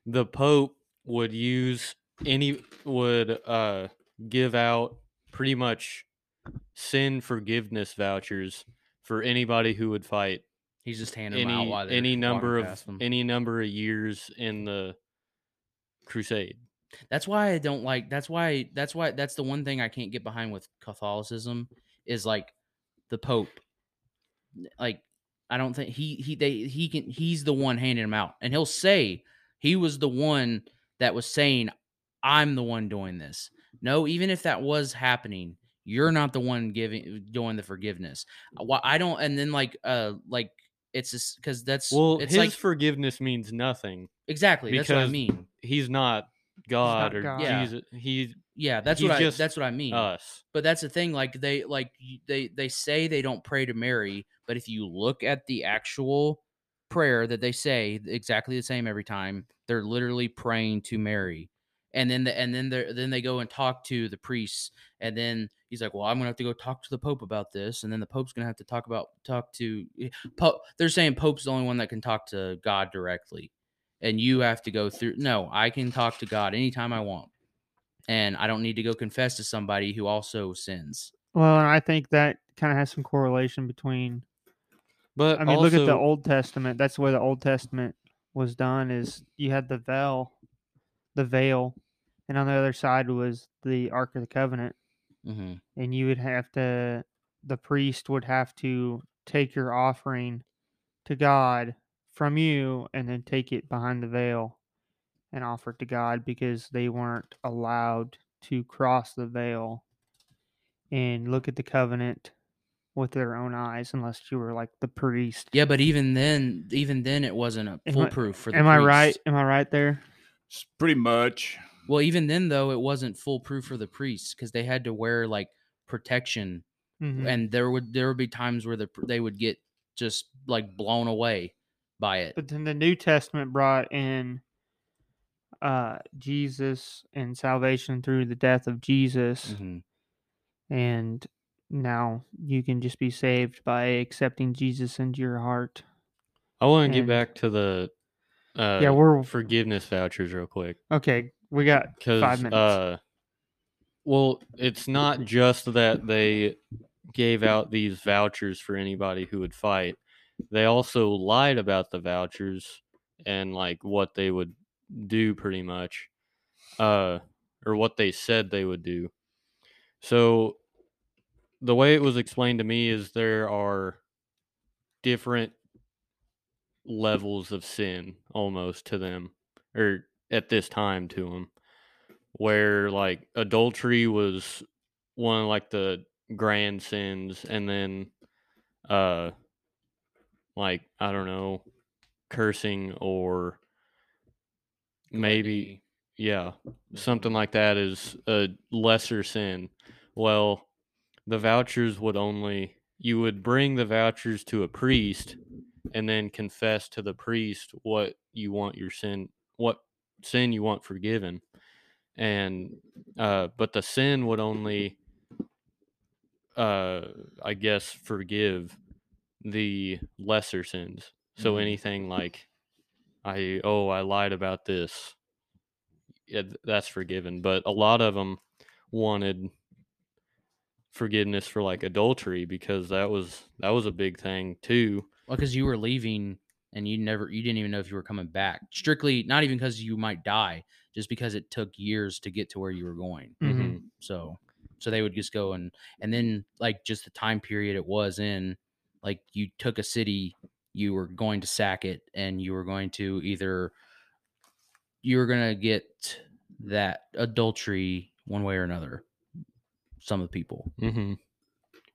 [SPEAKER 6] the Pope would use any would uh give out pretty much sin forgiveness vouchers for anybody who would fight
[SPEAKER 5] He's just handing them out
[SPEAKER 6] any any number of any number of years in the crusade.
[SPEAKER 5] That's why I don't like. That's why. That's why. That's the one thing I can't get behind with Catholicism is like the Pope. Like I don't think he he they he can he's the one handing them out, and he'll say he was the one that was saying I'm the one doing this. No, even if that was happening, you're not the one giving doing the forgiveness. I don't, and then like uh like it's just because that's
[SPEAKER 6] Well,
[SPEAKER 5] it's
[SPEAKER 6] his
[SPEAKER 5] like
[SPEAKER 6] forgiveness means nothing.
[SPEAKER 5] exactly that's what I mean.
[SPEAKER 6] He's not God or
[SPEAKER 1] God.
[SPEAKER 5] Yeah.
[SPEAKER 6] Jesus. He's
[SPEAKER 5] Yeah, that's
[SPEAKER 6] he's
[SPEAKER 5] what I that's what I mean.
[SPEAKER 6] us.
[SPEAKER 5] But that's the thing. Like they like they they say they don't pray to Mary, but if you look at the actual prayer that they say exactly the same every time, they're literally praying to Mary. And then the, and then they then they go and talk to the priests, and then he's like, "Well, I'm gonna have to go talk to the Pope about this," and then the Pope's gonna have to talk about talk to eh, Pope. They're saying Pope's the only one that can talk to God directly, and you have to go through. No, I can talk to God anytime I want, and I don't need to go confess to somebody who also sins.
[SPEAKER 1] Well, and I think that kind of has some correlation between.
[SPEAKER 6] But
[SPEAKER 1] I mean, look at the Old Testament. That's the way the Old Testament was done. Is you had the veil the veil, and on the other side was the Ark of the Covenant,
[SPEAKER 5] hmm
[SPEAKER 1] and you would have to, the priest would have to take your offering to God from you, and then take it behind the veil and offer it to God because they weren't allowed to cross the veil and look at the covenant with their own eyes unless you were like the priest.
[SPEAKER 5] Yeah, but even then, even then, it wasn't a
[SPEAKER 1] Am I-
[SPEAKER 5] foolproof for the.
[SPEAKER 1] Am I right? Am I right there?
[SPEAKER 4] It's pretty much.
[SPEAKER 5] Well, even then, though, it wasn't foolproof for the priests because they had to wear like protection,
[SPEAKER 1] Mhm.
[SPEAKER 5] and there would there would be times where the they would get just like blown away by it.
[SPEAKER 1] But then the New Testament brought in uh Jesus and salvation through the death of Jesus
[SPEAKER 5] Mhm.
[SPEAKER 1] and now you can just be saved by accepting Jesus into your heart.
[SPEAKER 6] I want to get back to the uh,
[SPEAKER 1] Yeah, we're-
[SPEAKER 6] forgiveness vouchers real quick.
[SPEAKER 1] Okay, we got five minutes.
[SPEAKER 6] uh well it's not just that they gave out these vouchers for anybody who would fight they also lied about the vouchers and like what they would do pretty much uh or what they said they would do so the way it was explained to me is there are different levels of sin almost to them or at this time to them where like adultery was one of like the grand sins and then uh like i don't know cursing or maybe yeah something like that is a lesser sin. Well the vouchers would only you would bring the vouchers to a priest and then confess to the priest what you want your sin what sin you want forgiven and uh but the sin would only uh i guess forgive the lesser sins. So
[SPEAKER 5] Mhm.
[SPEAKER 6] anything like i oh i lied about this yeah, that's forgiven. But a lot of them wanted forgiveness for like adultery because that was that was a big thing too.
[SPEAKER 5] Well, because you were leaving and you never, you didn't even know if you were coming back. Strictly, not even because you might die, just because it took years to get to where you were going.
[SPEAKER 1] Mhm.
[SPEAKER 5] So, so they would just go and and then like just the time period it was in, like you took a city, you were going to sack it, and you were going to either you were gonna get that adultery one way or another. Some of the people.
[SPEAKER 6] mm-hmm.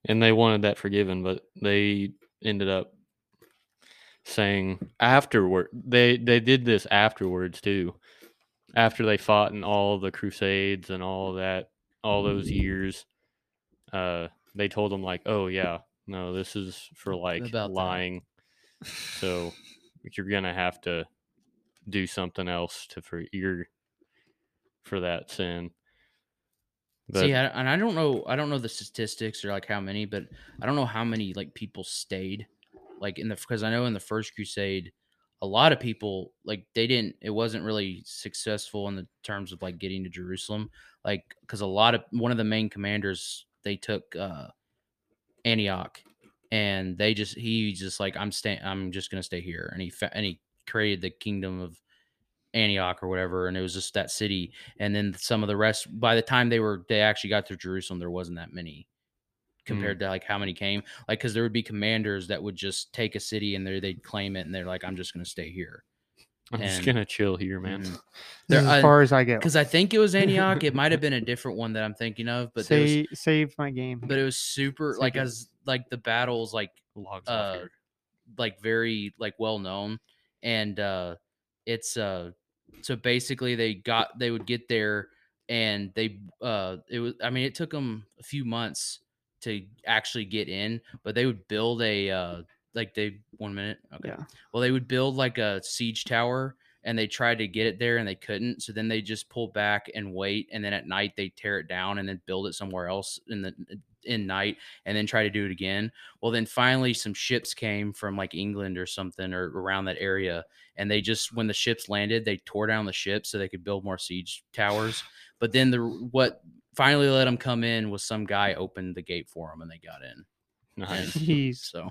[SPEAKER 6] And they wanted that forgiven, but they ended up saying afterward they they did this afterwards too. After they fought in all the crusades and all that all those years, uh, they told them like, "Oh yeah, no, this is for like
[SPEAKER 5] About that.
[SPEAKER 6] lying. So you're gonna have to do something else to for your for that sin." But
[SPEAKER 5] See, I, and I don't know, I don't know the statistics or like how many, but I don't know how many like people stayed, like in the because I know in the first crusade, a lot of people like they didn't. It wasn't really successful in the terms of like getting to Jerusalem, like because a lot of one of the main commanders they took uh Antioch, and they just he just like I'm staying, I'm just gonna stay here, and he fa- and he created the kingdom of Antioch or whatever, and it was just that city and then some of the rest by the time they were they actually got to jerusalem there wasn't that many compared to like how many came like because there would be commanders that would just take a city and there they'd claim it and they're like i'm just going to stay here
[SPEAKER 6] I'm just gonna chill here, man.
[SPEAKER 1] This
[SPEAKER 5] There-
[SPEAKER 1] is
[SPEAKER 5] I-
[SPEAKER 1] as far as I get
[SPEAKER 5] because i think it was antioch it might have been a different one that i'm thinking of but there was,
[SPEAKER 1] Say, save my game.
[SPEAKER 5] but it was super like
[SPEAKER 1] Second.
[SPEAKER 5] as like the battles like
[SPEAKER 6] Logs
[SPEAKER 5] uh, like very like well known and uh it's uh so basically they got they would get there and they uh it was i mean it took them a few months to actually get in but they would build a uh like they one minute okay.
[SPEAKER 1] Yeah.
[SPEAKER 5] well they would build like a siege tower and they tried to get it there and they couldn't so then they just pull back and wait and then at night they tear it down and then build it somewhere else in the in night and then try to do it again. Well then finally some ships came from like england or something or around that area and they just when the ships landed they tore down the ships so they could build more siege towers. But then the what finally let them come in was some guy opened the gate for them and they got in
[SPEAKER 6] Nice.
[SPEAKER 1] Jeez.
[SPEAKER 5] so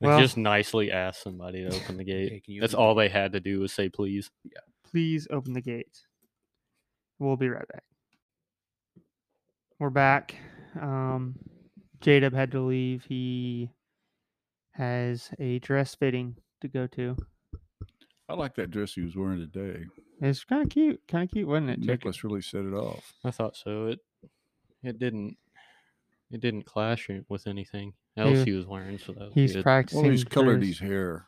[SPEAKER 1] Well-
[SPEAKER 6] just nicely asked somebody to open the gate.
[SPEAKER 5] can you
[SPEAKER 6] That's
[SPEAKER 5] open the
[SPEAKER 6] all they had to do was say please.
[SPEAKER 1] please open the gate. We'll be right back. We're back. Um, J Dub had to leave. He has a dress fitting to go to.
[SPEAKER 4] I like that dress he was wearing today.
[SPEAKER 1] It's kind of cute. Kind of cute, wasn't it? Jacob?
[SPEAKER 4] Nicholas really set it off.
[SPEAKER 6] I thought so. It it didn't it didn't clash with anything else
[SPEAKER 1] He-
[SPEAKER 6] he was wearing, so that
[SPEAKER 1] He's
[SPEAKER 6] good.
[SPEAKER 1] practicing.
[SPEAKER 4] Well, he's colored
[SPEAKER 1] his-
[SPEAKER 4] his hair.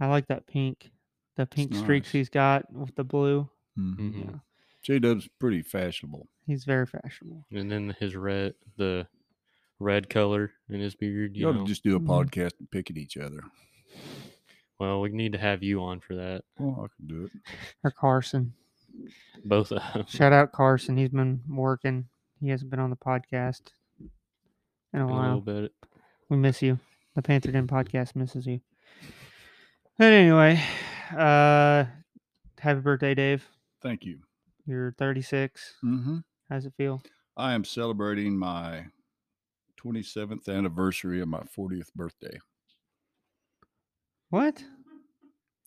[SPEAKER 1] I like that pink. The pink streaks
[SPEAKER 4] nice.
[SPEAKER 1] he's got with the blue.
[SPEAKER 4] Mhm.
[SPEAKER 6] Mhm.
[SPEAKER 1] Yeah,
[SPEAKER 4] J Dub's pretty fashionable.
[SPEAKER 1] he's very fashionable.
[SPEAKER 6] And then his red the red color in his beard,
[SPEAKER 4] You
[SPEAKER 6] you
[SPEAKER 4] ought
[SPEAKER 6] know.
[SPEAKER 4] to just do a
[SPEAKER 1] Mhm.
[SPEAKER 4] podcast and pick at each other.
[SPEAKER 6] Well, we need to have you on for that.
[SPEAKER 4] Well, I can do it.
[SPEAKER 1] Or Carson.
[SPEAKER 6] Both of them.
[SPEAKER 1] Shout out Carson. He's been working. He hasn't been on the podcast in a
[SPEAKER 6] a
[SPEAKER 1] while.
[SPEAKER 6] little bit.
[SPEAKER 1] We miss you. The Panther Den podcast misses you. But anyway, uh, happy birthday, Dave.
[SPEAKER 4] Thank you.
[SPEAKER 1] You're 36.
[SPEAKER 4] Mm-hmm.
[SPEAKER 1] How's it feel?
[SPEAKER 4] I am celebrating my 27th anniversary of my 40th birthday.
[SPEAKER 1] What?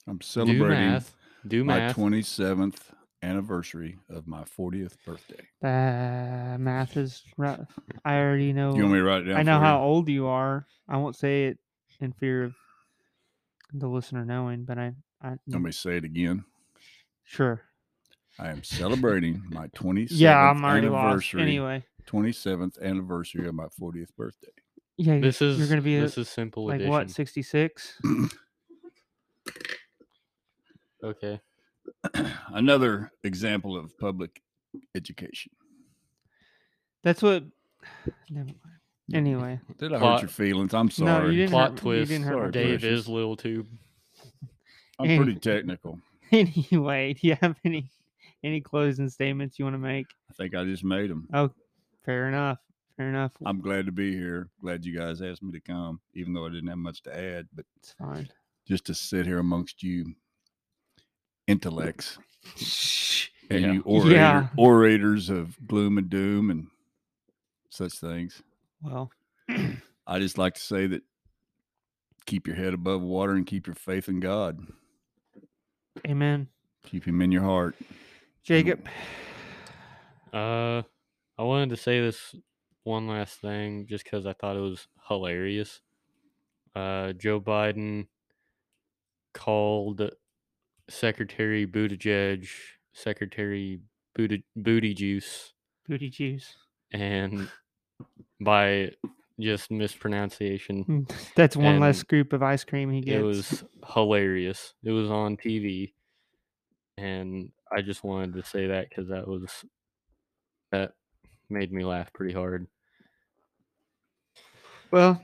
[SPEAKER 4] I'm celebrating
[SPEAKER 6] Do
[SPEAKER 4] celebrating
[SPEAKER 6] math. Do
[SPEAKER 4] my
[SPEAKER 6] math.
[SPEAKER 4] 27th anniversary of my 40th birthday.
[SPEAKER 1] Uh, math is rough. I already know.
[SPEAKER 4] You want me to write it down?
[SPEAKER 1] I know
[SPEAKER 4] for
[SPEAKER 1] how
[SPEAKER 4] you?
[SPEAKER 1] old you are. I won't say it in fear of the listener knowing, but I, I
[SPEAKER 4] Let me say it again.
[SPEAKER 1] sure.
[SPEAKER 4] I am celebrating my 27th
[SPEAKER 1] Yeah, I'm already lost.
[SPEAKER 4] anniversary.
[SPEAKER 1] Anyway,
[SPEAKER 4] 27th anniversary of my 40th birthday.
[SPEAKER 1] yeah,
[SPEAKER 6] This is
[SPEAKER 1] you're gonna be a-
[SPEAKER 6] this is simple
[SPEAKER 1] like
[SPEAKER 6] addition.
[SPEAKER 1] what 66.
[SPEAKER 6] Okay.
[SPEAKER 4] Another example of public education.
[SPEAKER 1] That's what. Never mind. Anyway,
[SPEAKER 4] Did I
[SPEAKER 6] Plot-
[SPEAKER 4] hurt your feelings? I'm
[SPEAKER 1] No,
[SPEAKER 4] sorry.
[SPEAKER 1] you didn't
[SPEAKER 6] Plot
[SPEAKER 1] hurt- you
[SPEAKER 6] twist.
[SPEAKER 1] didn't hurt
[SPEAKER 4] my
[SPEAKER 6] Dave
[SPEAKER 4] precious.
[SPEAKER 6] is little tube.
[SPEAKER 4] I'm pretty technical.
[SPEAKER 1] anyway, do you have any any closing statements you want to make?
[SPEAKER 4] I think I just made them.
[SPEAKER 1] Oh, fair enough. Fair enough.
[SPEAKER 4] I'm glad to be here. Glad you guys asked me to come, even though I didn't have much to add. But
[SPEAKER 1] It's fine.
[SPEAKER 4] just to sit here amongst you intellects and
[SPEAKER 6] Yeah.
[SPEAKER 4] you orator,
[SPEAKER 1] Yeah.
[SPEAKER 4] orators of gloom and doom and such things.
[SPEAKER 1] Well,
[SPEAKER 4] I just like to say that keep your head above water and keep your faith in God.
[SPEAKER 1] amen.
[SPEAKER 4] Keep him in your heart.
[SPEAKER 1] Jacob,
[SPEAKER 6] Uh, I wanted to say this one last thing just because I thought it was hilarious. Uh, Joe Biden called Secretary Buttigieg Secretary Booty, Booty Juice,
[SPEAKER 1] booty juice.
[SPEAKER 6] and by just mispronunciation, hmm,
[SPEAKER 1] That's one less scoop of ice cream he gets.
[SPEAKER 6] it was hilarious. It was on TV, and I just wanted to say that because that was that made me laugh pretty hard.
[SPEAKER 1] Well,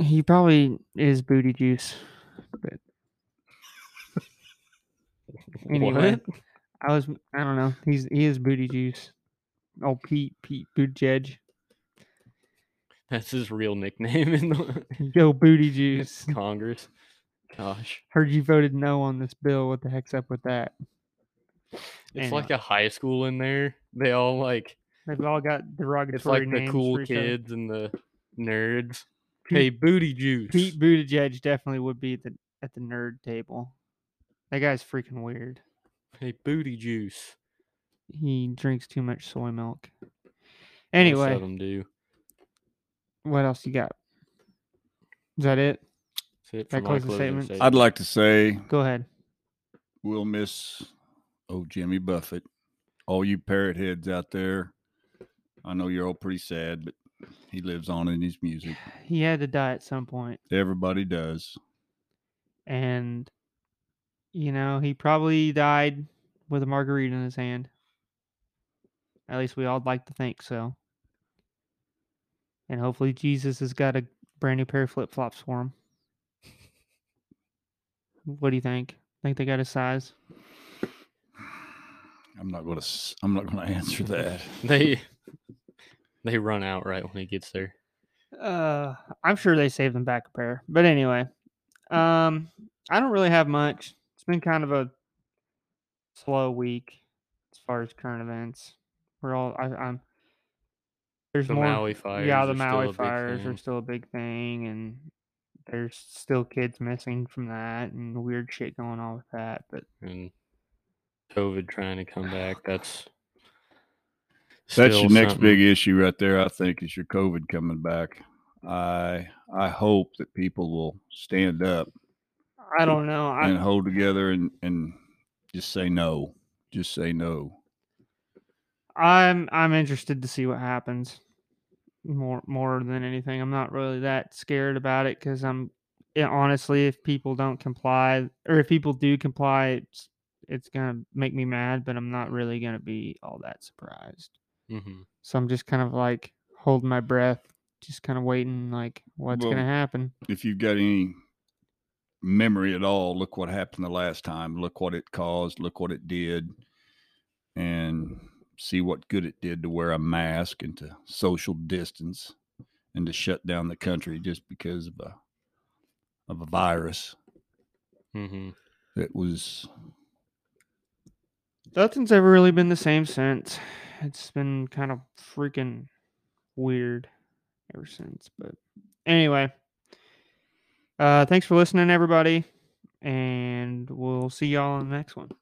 [SPEAKER 1] he probably is booty juice. But anyway? I was I don't know. He's he is booty juice. Oh, Pete Pete Buttigieg.
[SPEAKER 6] That's his real nickname in the
[SPEAKER 1] Yo, booty juice.
[SPEAKER 6] Congress. Gosh,
[SPEAKER 1] Heard you voted no on this bill. What the heck's up with that?
[SPEAKER 6] it's
[SPEAKER 1] Anyway.
[SPEAKER 6] like a high school in there. They all like
[SPEAKER 1] They've all got derogatory
[SPEAKER 6] it's like the cool kids and the nerds.
[SPEAKER 1] Pete-
[SPEAKER 6] hey, booty juice.
[SPEAKER 1] Pete Buttigieg definitely would be at the at the nerd table. That guy's freaking weird.
[SPEAKER 6] hey, booty juice.
[SPEAKER 1] He drinks too much soy milk.
[SPEAKER 6] Most
[SPEAKER 1] Anyway,
[SPEAKER 6] of them do.
[SPEAKER 1] what else you got? Is that it?
[SPEAKER 6] That's it
[SPEAKER 1] That
[SPEAKER 6] for my
[SPEAKER 1] closing
[SPEAKER 6] closing
[SPEAKER 1] statement?
[SPEAKER 6] statement.
[SPEAKER 4] I'd like to say
[SPEAKER 1] Go ahead.
[SPEAKER 4] we'll miss oh Jimmy Buffett. All you parrot heads out there. I know you're all pretty sad, but he lives on in his music.
[SPEAKER 1] He had to die at some point,
[SPEAKER 4] Everybody does.
[SPEAKER 1] and you know he probably died with a margarita in his hand. At least we all like to think so. And hopefully Jesus has got a brand new pair of flip flops for him. What do you think? Think they got a size?
[SPEAKER 4] I'm not gonna s- I'm not gonna answer that.
[SPEAKER 6] They they run out right when he gets there.
[SPEAKER 1] Uh, I'm sure they saved them back a pair. But anyway, um, I don't really have much. It's been kind of a slow week as far as current events. We're all I, I'm. There's
[SPEAKER 6] The
[SPEAKER 1] more.
[SPEAKER 6] Maui fires.
[SPEAKER 1] yeah, the
[SPEAKER 6] still
[SPEAKER 1] Maui fires are still a big thing, and there's still kids missing from that and weird shit going on with that. But
[SPEAKER 6] and COVID trying to come back. That's
[SPEAKER 4] That's
[SPEAKER 6] still
[SPEAKER 4] your next
[SPEAKER 6] something.
[SPEAKER 4] big issue right there. I think is your COVID coming back. I I hope that people will stand up
[SPEAKER 1] I don't know. I,
[SPEAKER 4] and hold together and and just say no. Just say no.
[SPEAKER 1] I'm I'm interested to see what happens. More more than anything, I'm not really that scared about it because I'm yeah, honestly, if people don't comply or if people do comply, it's it's gonna make me mad, but I'm not really gonna be all that surprised.
[SPEAKER 6] Mhm.
[SPEAKER 1] So I'm just kind of like holding my breath, just kind of waiting, like what's
[SPEAKER 4] Well,
[SPEAKER 1] gonna happen.
[SPEAKER 4] If you've got any memory at all, look what happened the last time. Look what it caused. Look what it did, and see what good it did to wear a mask and to social distance and to shut down the country just because of a of a virus
[SPEAKER 6] Mhm.
[SPEAKER 4] that was
[SPEAKER 1] Nothing's ever really been the same since. It's been kind of freaking weird ever since. But anyway, uh, thanks for listening, everybody, and we'll see y'all in the next one.